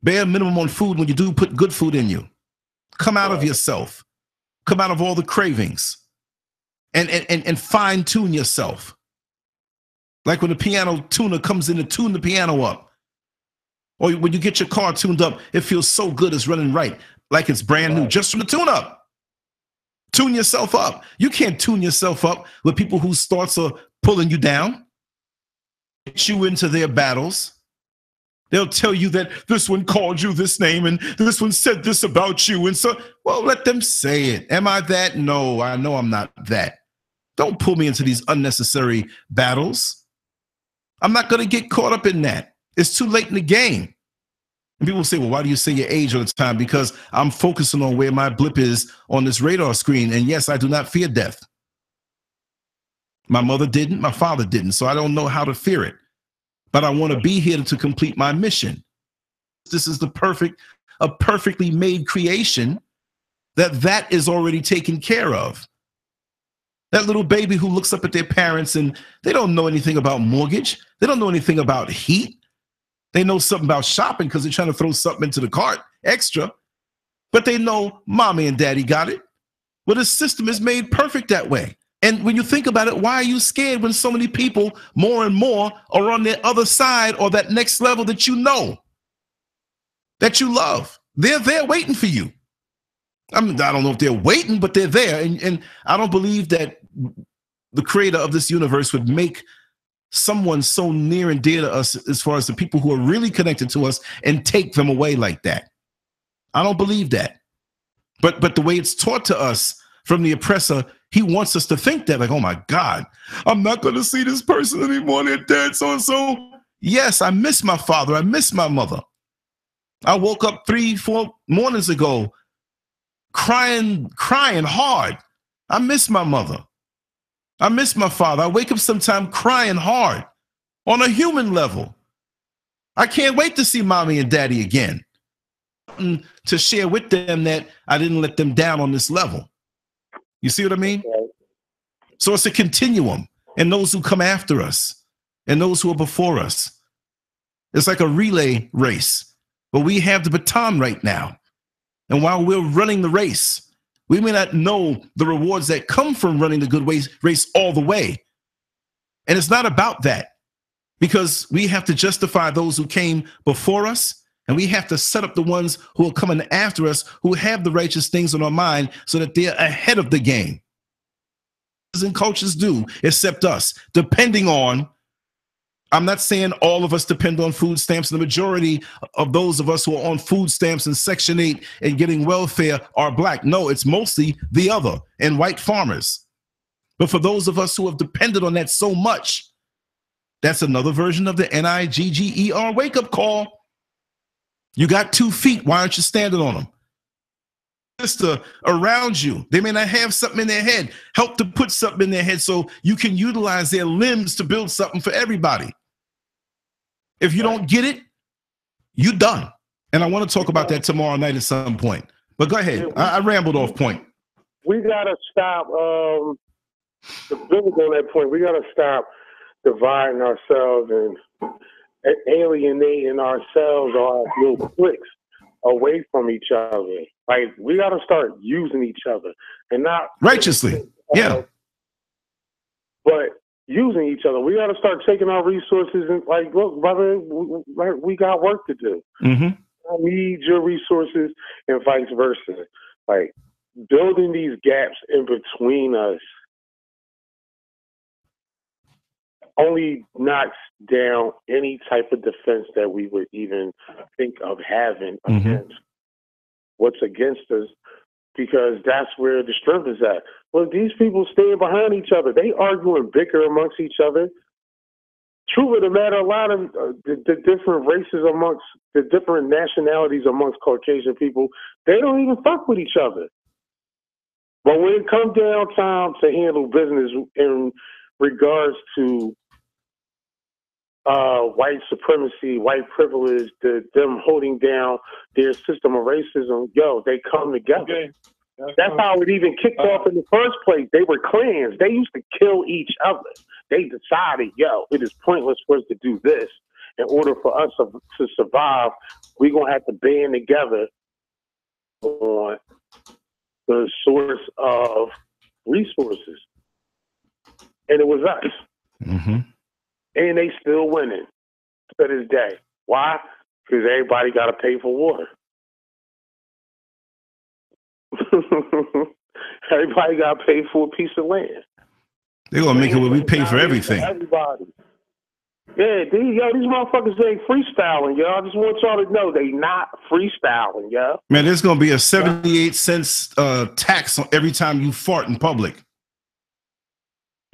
Bare minimum on food when you do put good food in you. Come out of yourself. Come out of all the cravings. And and and, and fine tune yourself. Like when the piano tuner comes in to tune the piano up. Or when you get your car tuned up, it feels so good it's running right, like it's brand new, just from the tune up. Tune yourself up. You can't tune yourself up with people whose thoughts are pulling you down, get you into their battles. They'll tell you that this one called you this name and this one said this about you. And so, well, let them say it. Am I that? No, I know I'm not that. Don't pull me into these unnecessary battles. I'm not going to get caught up in that. It's too late in the game. And people say, well, why do you say your age all the time? Because I'm focusing on where my blip is on this radar screen. And yes, I do not fear death. My mother didn't, my father didn't. So I don't know how to fear it. But I want to be here to complete my mission. This is the perfect, a perfectly made creation that that is already taken care of. That little baby who looks up at their parents and they don't know anything about mortgage. They don't know anything about heat. They know something about shopping because they're trying to throw something into the cart extra. But they know mommy and daddy got it. Well, the system is made perfect that way. And when you think about it, why are you scared when so many people, more and more, are on the other side or that next level that you know? that you love. They're there waiting for you. I mean, I don't know if they're waiting, but they're there. And, and I don't believe that the creator of this universe would make someone so near and dear to us as far as the people who are really connected to us and take them away like that. I don't believe that. But but the way it's taught to us from the oppressor, he wants us to think that, like, oh my God, I'm not going to see this person anymore. They're dead, so and so. Yes, I miss my father. I miss my mother. I woke up three, four mornings ago crying, crying hard. I miss my mother. I miss my father. I wake up sometime crying hard on a human level. I can't wait to see mommy and daddy again. To share with them that I didn't let them down on this level. You see what I mean? So it's a continuum, and those who come after us and those who are before us. It's like a relay race, but we have the baton right now. And while we're running the race, we may not know the rewards that come from running the good race, race all the way. And it's not about that because we have to justify those who came before us and we have to set up the ones who are coming after us who have the righteous things on our mind so that they're ahead of the game. And cultures do, except us, depending on I'm not saying all of us depend on food stamps. The majority of those of us who are on food stamps and Section 8 and getting welfare are black. No, it's mostly the other and white farmers. But for those of us who have depended on that so much, that's another version of the N I G G E R wake up call. You got two feet. Why aren't you standing on them? Sister around you, they may not have something in their head. Help to put something in their head so you can utilize their limbs to build something for everybody. If you don't get it, you done. And I want to talk about that tomorrow night at some point. But go ahead. I, I rambled off point. We gotta stop. Um, to build on that point, we gotta stop dividing ourselves and alienating ourselves or our little cliques away from each other. Like we gotta start using each other and not righteously. Yeah. But using each other. We got to start taking our resources and like, look, brother, we, we got work to do. Mm-hmm. I need your resources and vice versa. Like building these gaps in between us only knocks down any type of defense that we would even think of having mm-hmm. against what's against us because that's where the strength is at. Well, these people stand behind each other. They argue and bicker amongst each other. True of the matter, a lot of uh, the, the, different races amongst the different nationalities amongst Caucasian people, they don't even fuck with each other. But when it comes down time to handle business in regards to uh, white supremacy, white privilege, the, them holding down their system of racism, yo, they come together. Okay. That's, That's how it even kicked uh, off in the first place. They were clans. They used to kill each other. They decided, yo, it is pointless for us to do this. In order for us to, to survive, we're going to have to band together on the source of resources. And it was us. Mm-hmm and they still winning to this day. Why? Because everybody got to pay for water. everybody got to pay for a piece of land. They're gonna make it where we pay for everything. everybody. Yeah, these yo, these motherfuckers ain't freestyling, yo. I just want y'all to know they not freestyling, yo. Man, there's gonna be a seventy-eight cents uh, tax on every time you fart in public.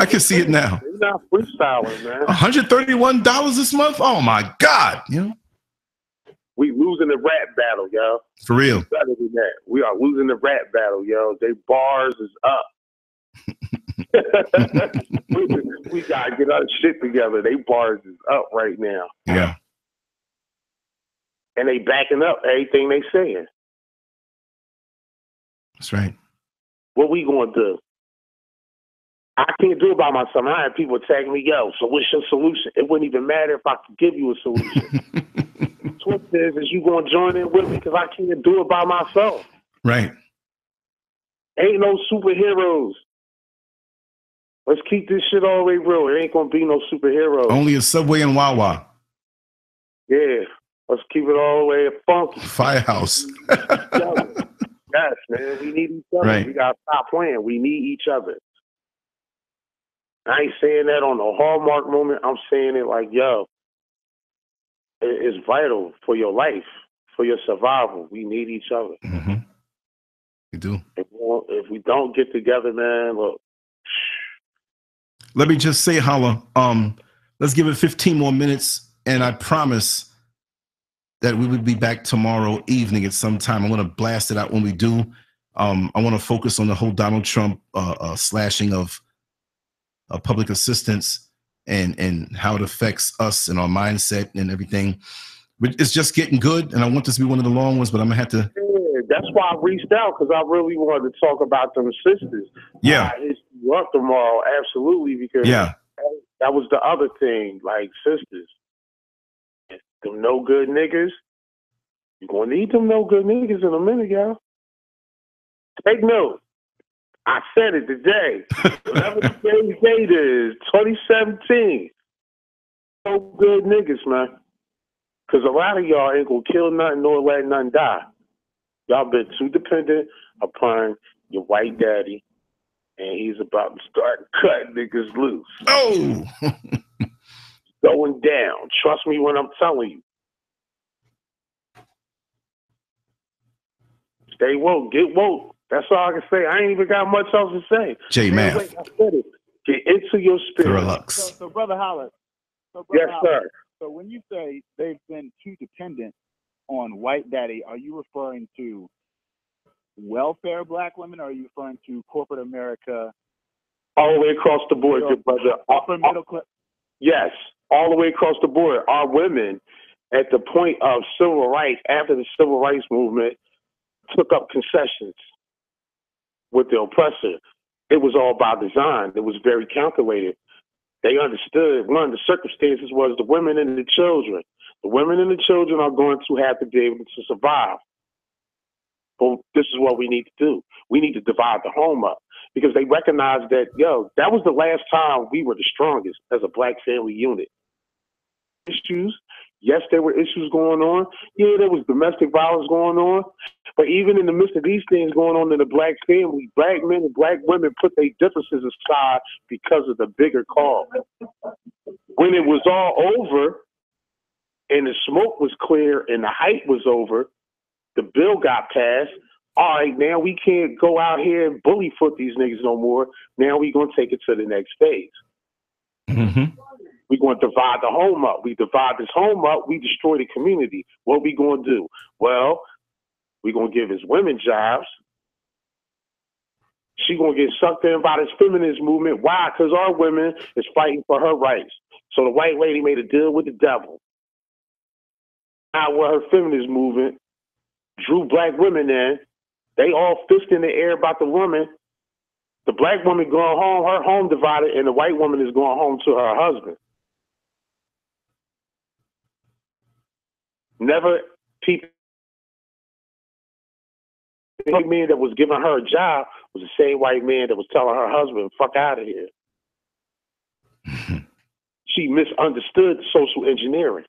I can see it now. You're not freestyling, man. $131 this month? Oh my God. You know? We losing the rap battle, yo. For real. Better than that. We are losing the rap battle, yo. They bars is up. we, we, gotta get our shit together. They bars is up right now. Yeah. And they backing up everything they saying. That's right. What we gonna do? I can't do it by myself. I have people tag me, yo, so what's your solution? It wouldn't even matter if I could give you a solution. Twist is, is you going to join in with me because I can't do it by myself. Right. Ain't no superheroes. Let's keep this shit all the way real. It ain't going to be no superheroes. Only a Subway and Wawa. Yeah. Let's keep it all the way funky. Firehouse. yes, man. We need each other. Right. We gotta stop playing. We need each other. I ain't saying that on the hallmark moment. I'm saying it like, yo, it's vital for your life, for your survival. We need each other. hmm You do. If we, don't- if we don't get together, man, look, Let me just say, Hallah, um, let's give it 15 more minutes, and I promise that we will be back tomorrow evening at some time. I want to blast it out when we do. Um, I want to focus on the whole Donald Trump uh, uh, slashing of uh, public assistance and and how it affects us and our mindset and everything. But It's just getting good, and I want this to be one of the long ones. But I'm gonna have to, yeah, that's why I reached out because I really wanted to talk about them sisters. yeah, I hit you up tomorrow, absolutely, because yeah, that was the other thing, like sisters. Them no good niggas. You're gonna need them no good niggas in a minute, y'all. Take note. I said it today. Whatever today's date is, 2017. No good niggas, man. Because a lot of y'all ain't gonna kill nothing nor let nothing die. Y'all been too dependent upon your white daddy, and he's about to start cutting niggas loose. oh, Going down. Trust me when I'm telling you. Stay woke. Get woke. That's all I can say. I ain't even got much else to say. J Man, Math, wait, I said it. Get into your spirit. So, so brother Hollis. So brother Yes, Hollis, sir. So when you say they've been too dependent on white daddy, are you referring to welfare black women, or are you referring to corporate America, All the way across the board, good brother. Uh, uh, upper middle class? Yes, all the way across the board. Our women, at the point of civil rights, after the civil rights movement, took up concessions with the oppressor. It was all by design. It was very calculated. They understood one the circumstances was the women and the children. The women and the children are going to have to be able to survive. But this is what we need to do. We need to divide the home up because they recognize that, yo, that was the last time we were the strongest as a black family unit. Issues, yes, there were issues going on. Yeah, there was domestic violence going on. But even in the midst of these things going on in the black family, black men and black women put their differences aside because of the bigger cause. When it was all over and the smoke was clear and the hype was over, the bill got passed. All right, now we can't go out here and bully foot these niggas no more. Now we gonna take it to the next phase. hmm we going to divide the home up. We divide this home up, we destroy the community. What we going to do? Well, we going to give his women jobs. She going to get sucked in by this feminist movement. Why? Because our women is fighting for her rights. So the white lady made a deal with the devil. Now, with her feminist movement, drew black women in. They all fist in the air about the woman. The black woman going home, her home divided, and the white woman is going home to her husband. Never people. The white man that was giving her a job was the same white man that was telling her husband, "Fuck out of here." she misunderstood social engineering.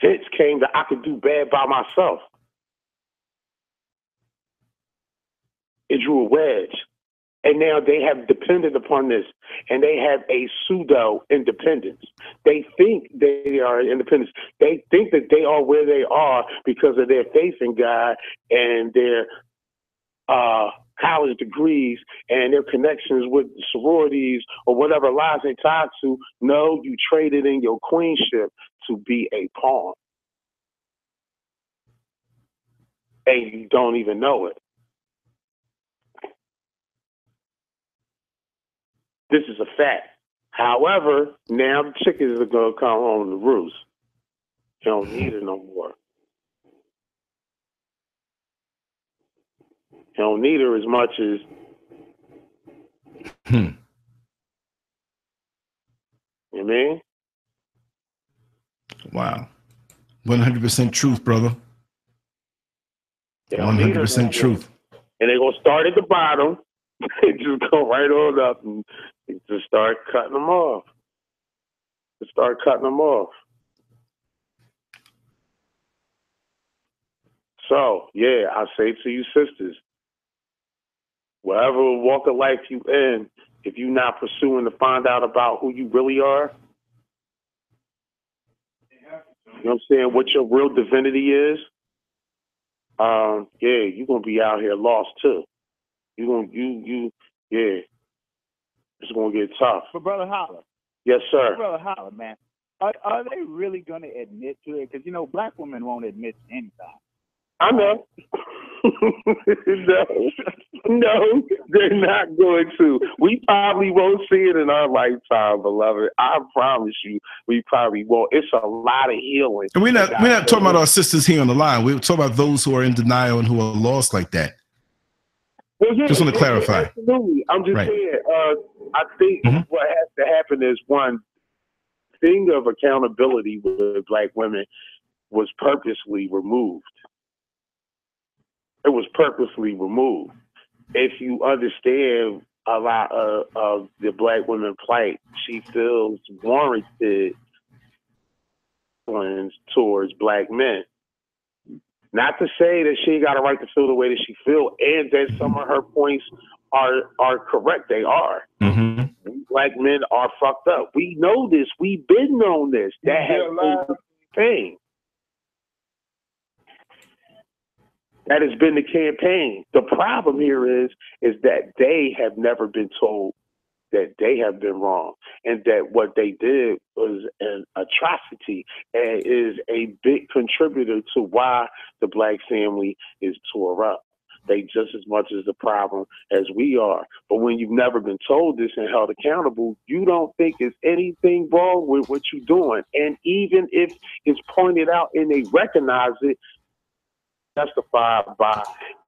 Hence came that I could do bad by myself. It drew a wedge. And now they have depended upon this and they have a pseudo independence. They think they are independent. They think that they are where they are because of their faith in God and their uh, college degrees and their connections with sororities or whatever lies they tied to. No, you traded in your queenship to be a pawn. And you don't even know it. This is a fact. However, now the chickens are gonna come home to roost. You don't need it no more. You don't need her as much as Hmm. you mean. Wow. 100% truth, brother. You don't need her no 100% truth. And they're gonna start at the bottom and just go right on up and to start cutting them off. To start cutting them off. So, yeah, I say to you sisters, whatever walk of life you in, if you're not pursuing to find out about who you really are, you know what I'm saying, what your real divinity is, um, yeah, you're gonna be out here lost too. You gonna you you yeah, it's gonna get tough. But brother Hallah. Yes, sir. Brother Hallah, man. Are, are they really going to admit to it? Because you know, black women won't admit to anything. I know. no, no, they're not going to. We probably won't see it in our lifetime, beloved. I promise you, we probably won't. It's a lot of healing. And we're not we're not talking about our sisters here on the line. We're talking about those who are in denial and who are lost like that. Well, yeah, just want to clarify. Absolutely. I'm just right. saying. Uh, I think mm-hmm. what has to happen is one thing of accountability with black women was purposely removed. It was purposely removed. If you understand a lot of, of the black women plight, she feels warranted towards black men. Not to say that she got a right to feel the way that she feel, and that some of her points are are correct. They are. Mm-hmm. Black men are fucked up. We know this. We've been known this. That has been the thing. That has been the campaign. The problem here is is that they have never been told that they have been wrong and that what they did was an atrocity and is a big contributor to why the black family is tore up. They just as much as the problem as we are. But when you've never been told this and held accountable, you don't think there's anything wrong with what you're doing. And even if it's pointed out and they recognize it, justified by,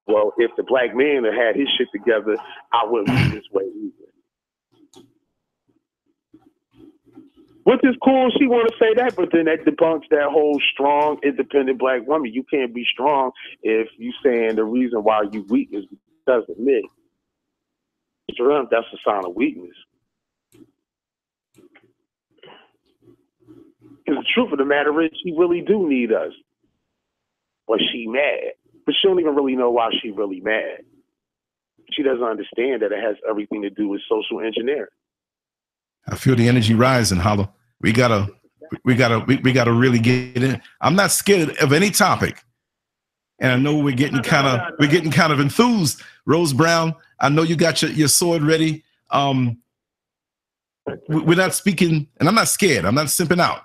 well, if the black man had had his shit together, I wouldn't be this way either. Which is cool. She want to say that, but then that debunks that whole strong, independent black woman. You can't be strong if you saying the reason why you weak is because of me. That's a sign of weakness. Because the truth of the matter is, she really do need us. But she mad. But she don't even really know why she really mad. She doesn't understand that it has everything to do with social engineering. I feel the energy rising, Hallah. We gotta, we gotta, we, we gotta really get in. I'm not scared of any topic, and I know we're getting kind of, we're getting kind of enthused. Rose Brown, I know you got your, your sword ready. Um, we're not speaking, and I'm not scared. I'm not simping out,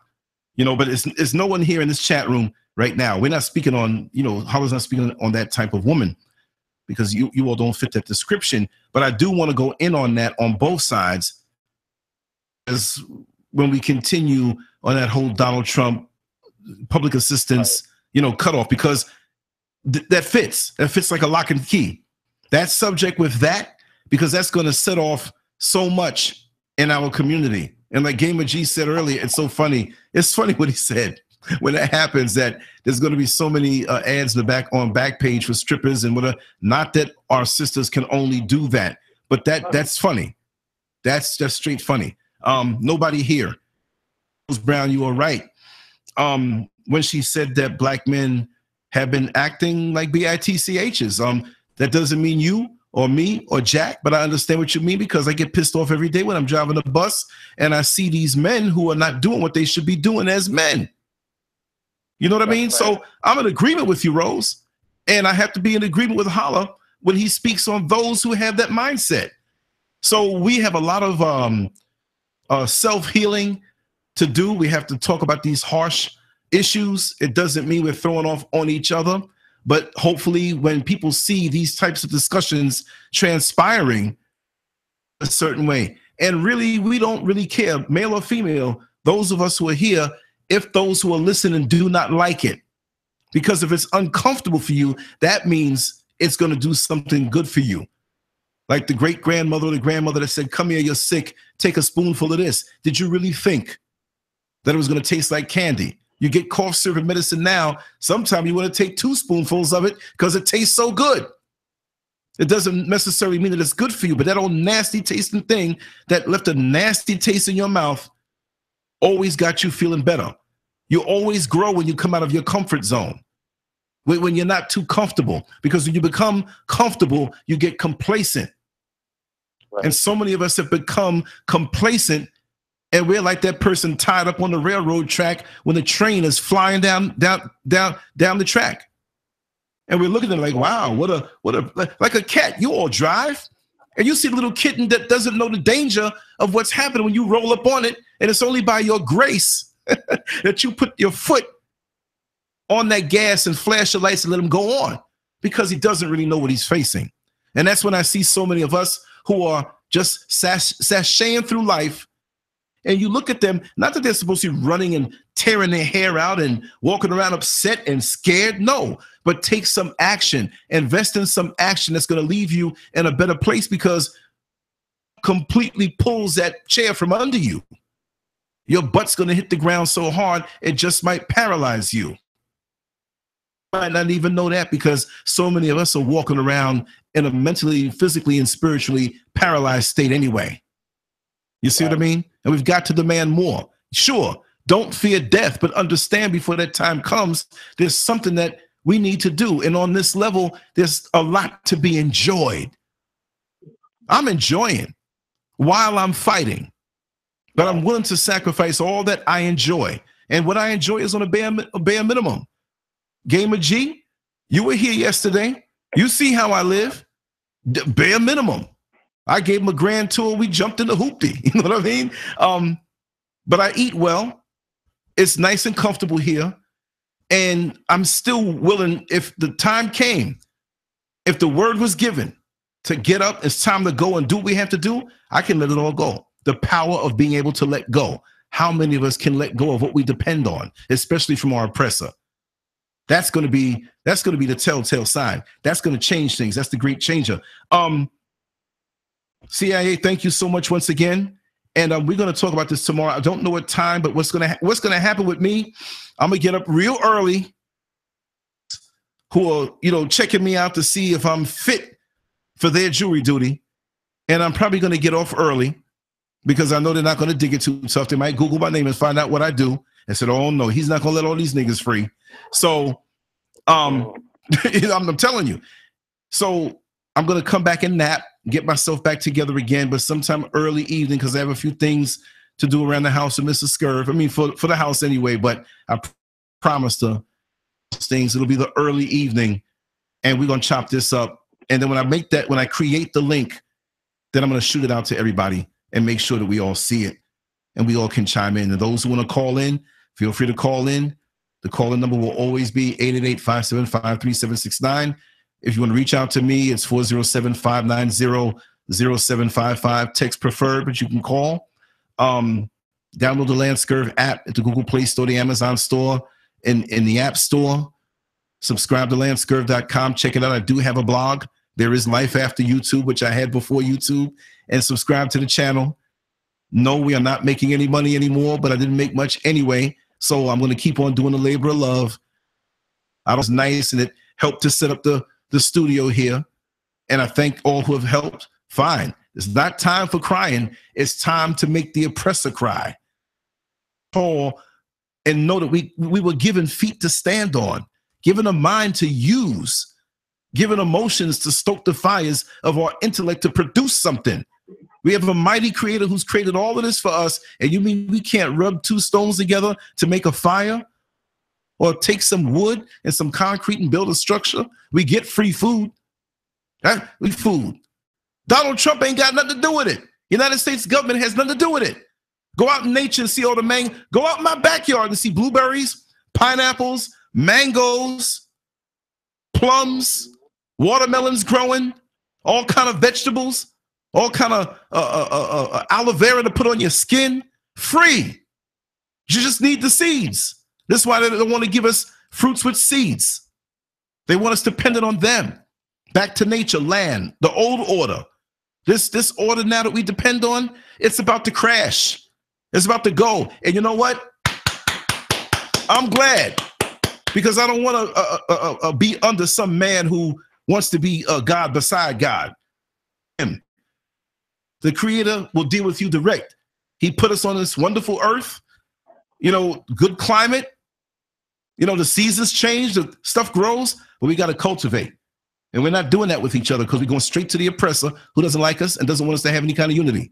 you know. But it's it's no one here in this chat room right now. We're not speaking on, you know, Hallah's not speaking on that type of woman because you you all don't fit that description. But I do want to go in on that on both sides as when we continue on that whole Donald Trump public assistance, you know, cutoff, because th- that fits. That fits like a lock and key. That subject with that, because that's going to set off so much in our community. And like Gamer G said earlier, it's so funny. It's funny what he said when that happens that there's going to be so many uh, ads in the back on back page for strippers and whatever. Not that our sisters can only do that, but that that's funny. That's just straight funny. Um, nobody here. Rose Brown, you are right. Um, when she said that black men have been acting like bitchs, um, that doesn't mean you or me or Jack, but I understand what you mean because I get pissed off every day when I'm driving a bus and I see these men who are not doing what they should be doing as men. You know what I mean? Right. So I'm in agreement with you, Rose, and I have to be in agreement with Hallah when he speaks on those who have that mindset. So we have a lot of um, uh, self healing to do. We have to talk about these harsh issues. It doesn't mean we're throwing off on each other, but hopefully, when people see these types of discussions transpiring a certain way, and really, we don't really care, male or female, those of us who are here, if those who are listening do not like it. Because if it's uncomfortable for you, that means it's going to do something good for you. Like the great grandmother or the grandmother that said, Come here, you're sick, take a spoonful of this. Did you really think that it was going to taste like candy? You get cough syrup medicine now. Sometimes you want to take two spoonfuls of it because it tastes so good. It doesn't necessarily mean that it's good for you, but that old nasty tasting thing that left a nasty taste in your mouth always got you feeling better. You always grow when you come out of your comfort zone. when, you're not too comfortable. Because when you become comfortable, you get complacent. Right. And so many of us have become complacent and we're like that person tied up on the railroad track when the train is flying down down down down the track. And we're looking at it like wow what a what a like a cat. You all drive and you see a little kitten that doesn't know the danger of what's happening when you roll up on it and it's only by your grace that you put your foot on that gas and flash the lights and let him go on because he doesn't really know what he's facing. And that's when i see so many of us who are just sash- sashaying through life and you look at them, not that they're supposed to be running and tearing their hair out and walking around upset and scared. No, but take some action, invest in some action that's going to leave you in a better place because completely pulls that chair from under you. Your butt's going to hit the ground so hard, it just might paralyze you. Might not even know that because so many of us are walking around in a mentally, physically, and spiritually paralyzed state anyway. You see right. what I mean? And we've got to demand more. Sure, don't fear death, but understand before that time comes, there's something that we need to do. And on this level, there's a lot to be enjoyed. I'm enjoying while I'm fighting, but I'm willing to sacrifice all that I enjoy. And what I enjoy is on a bare, a bare minimum. Gamer G, you were here yesterday. You see how I live. Bare minimum. I gave him a grand tour. We jumped in the hoopty. You know what I mean? Um, but I eat well. It's nice and comfortable here. And I'm still willing, if the time came, if the word was given to get up, it's time to go and do what we have to do, I can let it all go. The power of being able to let go. How many of us can let go of what we depend on, especially from our oppressor? That's going to be that's going to be the telltale sign. That's going to change things. That's the great changer. Um, CIA, thank you so much once again. And um, we're going to talk about this tomorrow. I don't know what time, but what's going to ha- what's going to happen with me? I'm going to get up real early. Who are you know checking me out to see if I'm fit for their jury duty, and I'm probably going to get off early because I know they're not going to dig it too tough. They might Google my name and find out what I do and said, "Oh no, he's not to let all these niggas free." So, um, I'm, telling you. So I'm to come back and nap get myself back together again, but sometime early evening because I have a few things to do around the house with Mrs. Scurv. I mean, for, for the house anyway, but I pr- promised to things. It'll be the early evening, and we're gonna chop this up. And then when I make that, when I create the link, then I'm gonna shoot it out to everybody and make sure that we all see it and we all can chime in. And those who want to call in, feel free to call in. The call-in number will always be 888-575-3769. If you want to reach out to me, it's 407 590 0755. Text preferred, but you can call. Um, download the Lance Scurv app at the Google Play Store, the Amazon Store, in, in the App Store. Subscribe to lancescurv.com. Check it out. I do have a blog. There is Life After YouTube, which I had before YouTube. And subscribe to the channel. No, we are not making any money anymore, but I didn't make much anyway. So I'm going to keep on doing the labor of love. I was nice and it helped to set up the the studio here, and I thank all who have helped. Fine. It's not time for crying. It's time to make the oppressor cry. Paul, and know that we we were given feet to stand on, given a mind to use, given emotions to stoke the fires of our intellect to produce something. We have a mighty creator who's created all of this for us. And you mean we can't rub two stones together to make a fire? or take some wood and some concrete and build a structure. We get free food. We food. Donald Trump ain't got nothing to do with it. United States government has nothing to do with it. Go out in nature and see all the mango. Go out in my backyard and see blueberries, pineapples, mangoes, plums, watermelons growing, all kind of vegetables, all kind of uh, uh, uh, uh aloe vera to put on your skin. Free. You just need the seeds. This is why they don't want to give us fruits with seeds. They want us dependent on them. Back to nature, land, the old order. This this order now that we depend on, it's about to crash. It's about to go. And you know what? I'm glad because I don't want to uh, uh, uh, uh, be under some man who wants to be a God beside God. Him. The Creator will deal with you direct. He put us on this wonderful earth, you know, good climate, You know, the seasons change, the stuff grows, but we got to cultivate. And we're not doing that with each other because we're going straight to the oppressor who doesn't like us and doesn't want us to have any kind of unity.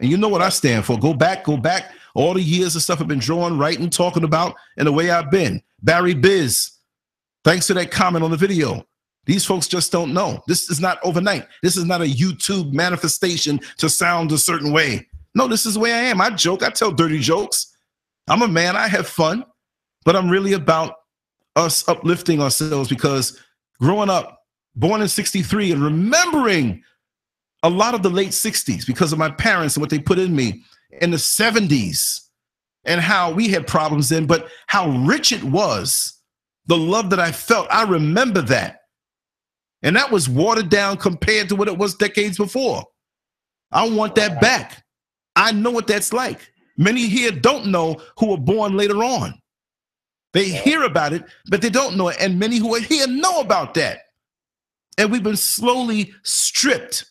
And you know what I stand for. Go back, go back. All the years of stuff I've been drawing, writing, talking about, and the way I've been. Barry Biz, thanks to that comment on the video. These folks just don't know. This is not overnight. This is not a YouTube manifestation to sound a certain way. No, this is the way I am. I joke, I tell dirty jokes. I'm a man, I have fun, but I'm really about us uplifting ourselves because growing up, born in 63, and remembering a lot of the late 60s because of my parents and what they put in me in the 70s and how we had problems then, but how rich it was, the love that I felt. I remember that. And that was watered down compared to what it was decades before. I want that back. I know what that's like. Many here don't know who were born later on. They hear about it, but they don't know it. And many who are here know about that. And we've been slowly stripped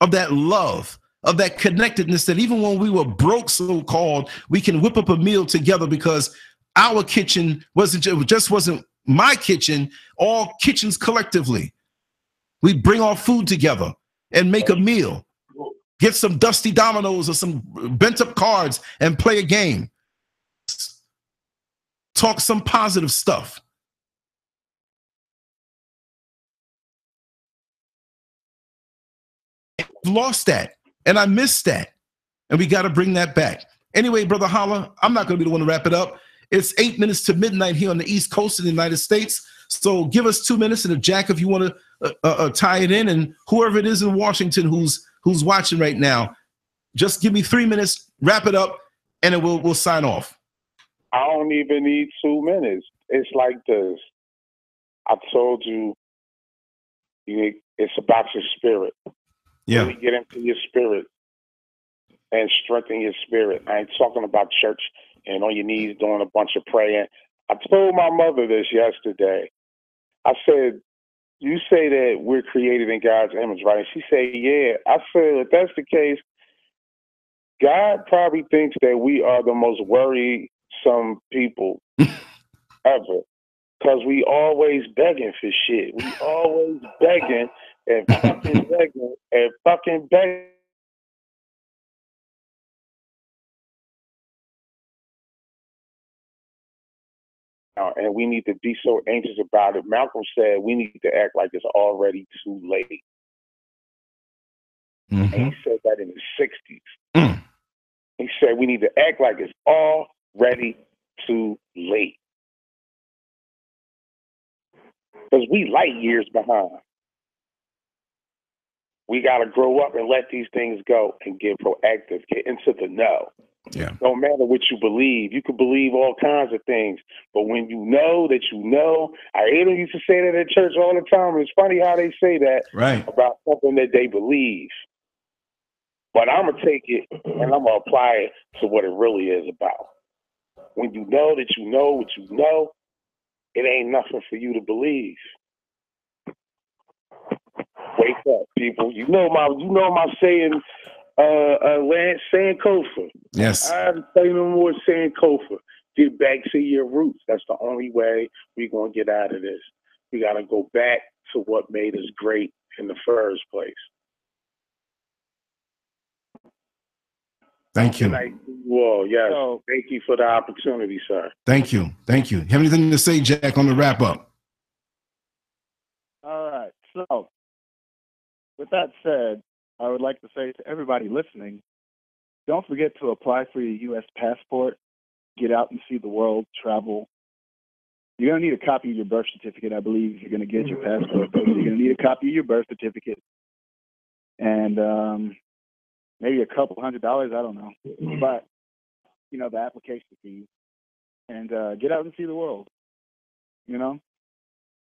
of that love, of that connectedness that even when we were broke, so called, we can whip up a meal together because our kitchen wasn't just wasn't my kitchen, all kitchens collectively. We bring our food together and make a meal. Get some dusty dominoes or some bent up cards and play a game. Talk some positive stuff. lost that and I missed that. And we got to bring that back. Anyway, Brother Hallah, I'm not going to be the one to wrap it up. It's eight minutes to midnight here on the East Coast of the United States. So give us two minutes, and a Jack, if you want to uh, uh, uh, tie it in, and whoever it is in Washington who's who's watching right now, just give me three minutes, wrap it up, and then we'll we'll sign off. I don't even need two minutes. It's like this. I told you, you it's about your spirit. Yeah. Really get into your spirit and strengthen your spirit. I ain't talking about church and on your knees doing a bunch of praying. I told my mother this yesterday. I said, You say that we're created in God's image, right? And she said, Yeah. I said, If that's the case, God probably thinks that we are the most worrisome people ever. Cause we always begging for shit. We always begging and fucking begging and fucking begging. And we need to be so anxious about it. Malcolm said we need to act like it's already too late. Mm-hmm. And he said that in the 60s. Mm. He said we need to act like it's already too late. Because we light years behind. We got to grow up and let these things go and get proactive, get into the know. Yeah. Don't matter what you believe. You can believe all kinds of things. But when you know that you know, I hear them used to say that at church all the time. It's funny how they say that right. about something that they believe. But I'm gonna take it and I'm gonna apply it to what it really is about. When you know that you know what you know, it ain't nothing for you to believe. Wake up, people. You know my you know my saying uh, uh, Lance Sankofa. Yes. I haven't say no more Sankofa. Get back to your roots. That's the only way we're going to get out of this. We got to go back to what made us great in the first place. Thank you. Well, yes. So, Thank you for the opportunity, sir. Thank you. Thank you. Have anything to say, Jack, on the wrap up? All right. So, with that said, I would like to say to everybody listening, don't forget to apply for your U.S. passport, get out and see the world, travel. You're going to need a copy of your birth certificate, I believe, if you're going to get your passport. But You're going to need a copy of your birth certificate and um, maybe a couple hundred dollars, I don't know. But, you know, the application fee. And uh, get out and see the world, you know?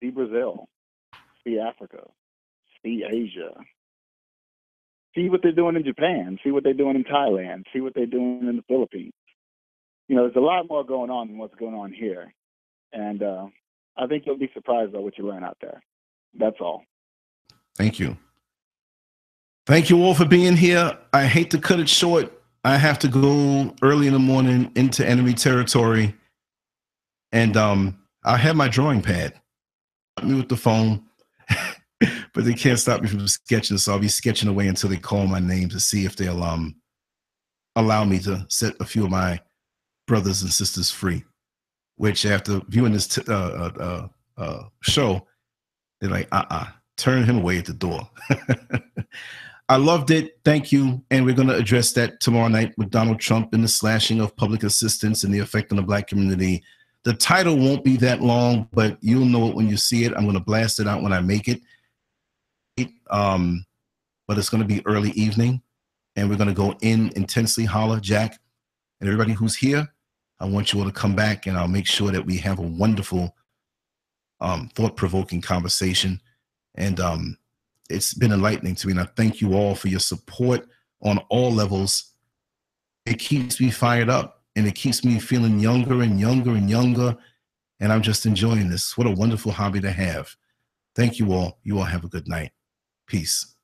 See Brazil, see Africa, see Asia, see what they're doing in Japan, see what they're doing in Thailand, see what they're doing in the Philippines. You know, there's a lot more going on than what's going on here. And uh, I think you'll be surprised by what you learn out there. That's all. Thank you. Thank you all for being here. I hate to cut it short. I have to go early in the morning into enemy territory. and um, I have my drawing pad. Me with the phone, but they can't stop me from sketching. So I'll be sketching away until they call my name to see if they'll um allow me to set a few of my brothers and sisters free. Which after viewing this t- uh, uh, uh, uh, show, they're like, uh uh turn him away at the door. I loved it. Thank you. And we're going to address that tomorrow night with Donald Trump and the slashing of public assistance and the effect on the black community. The title won't be that long, but you'll know it when you see it. I'm going to blast it out when I make it. Um, but it's going to be early evening, and we're going to go in intensely. Hallah, Jack, and everybody who's here. I want you all to come back, and I'll make sure that we have a wonderful, um, thought-provoking conversation. And um, it's been enlightening to me. And I thank you all for your support on all levels. It keeps me fired up and it keeps me feeling younger and younger and younger. And I'm just enjoying this. What a wonderful hobby to have. Thank you all. You all have a good night. Peace.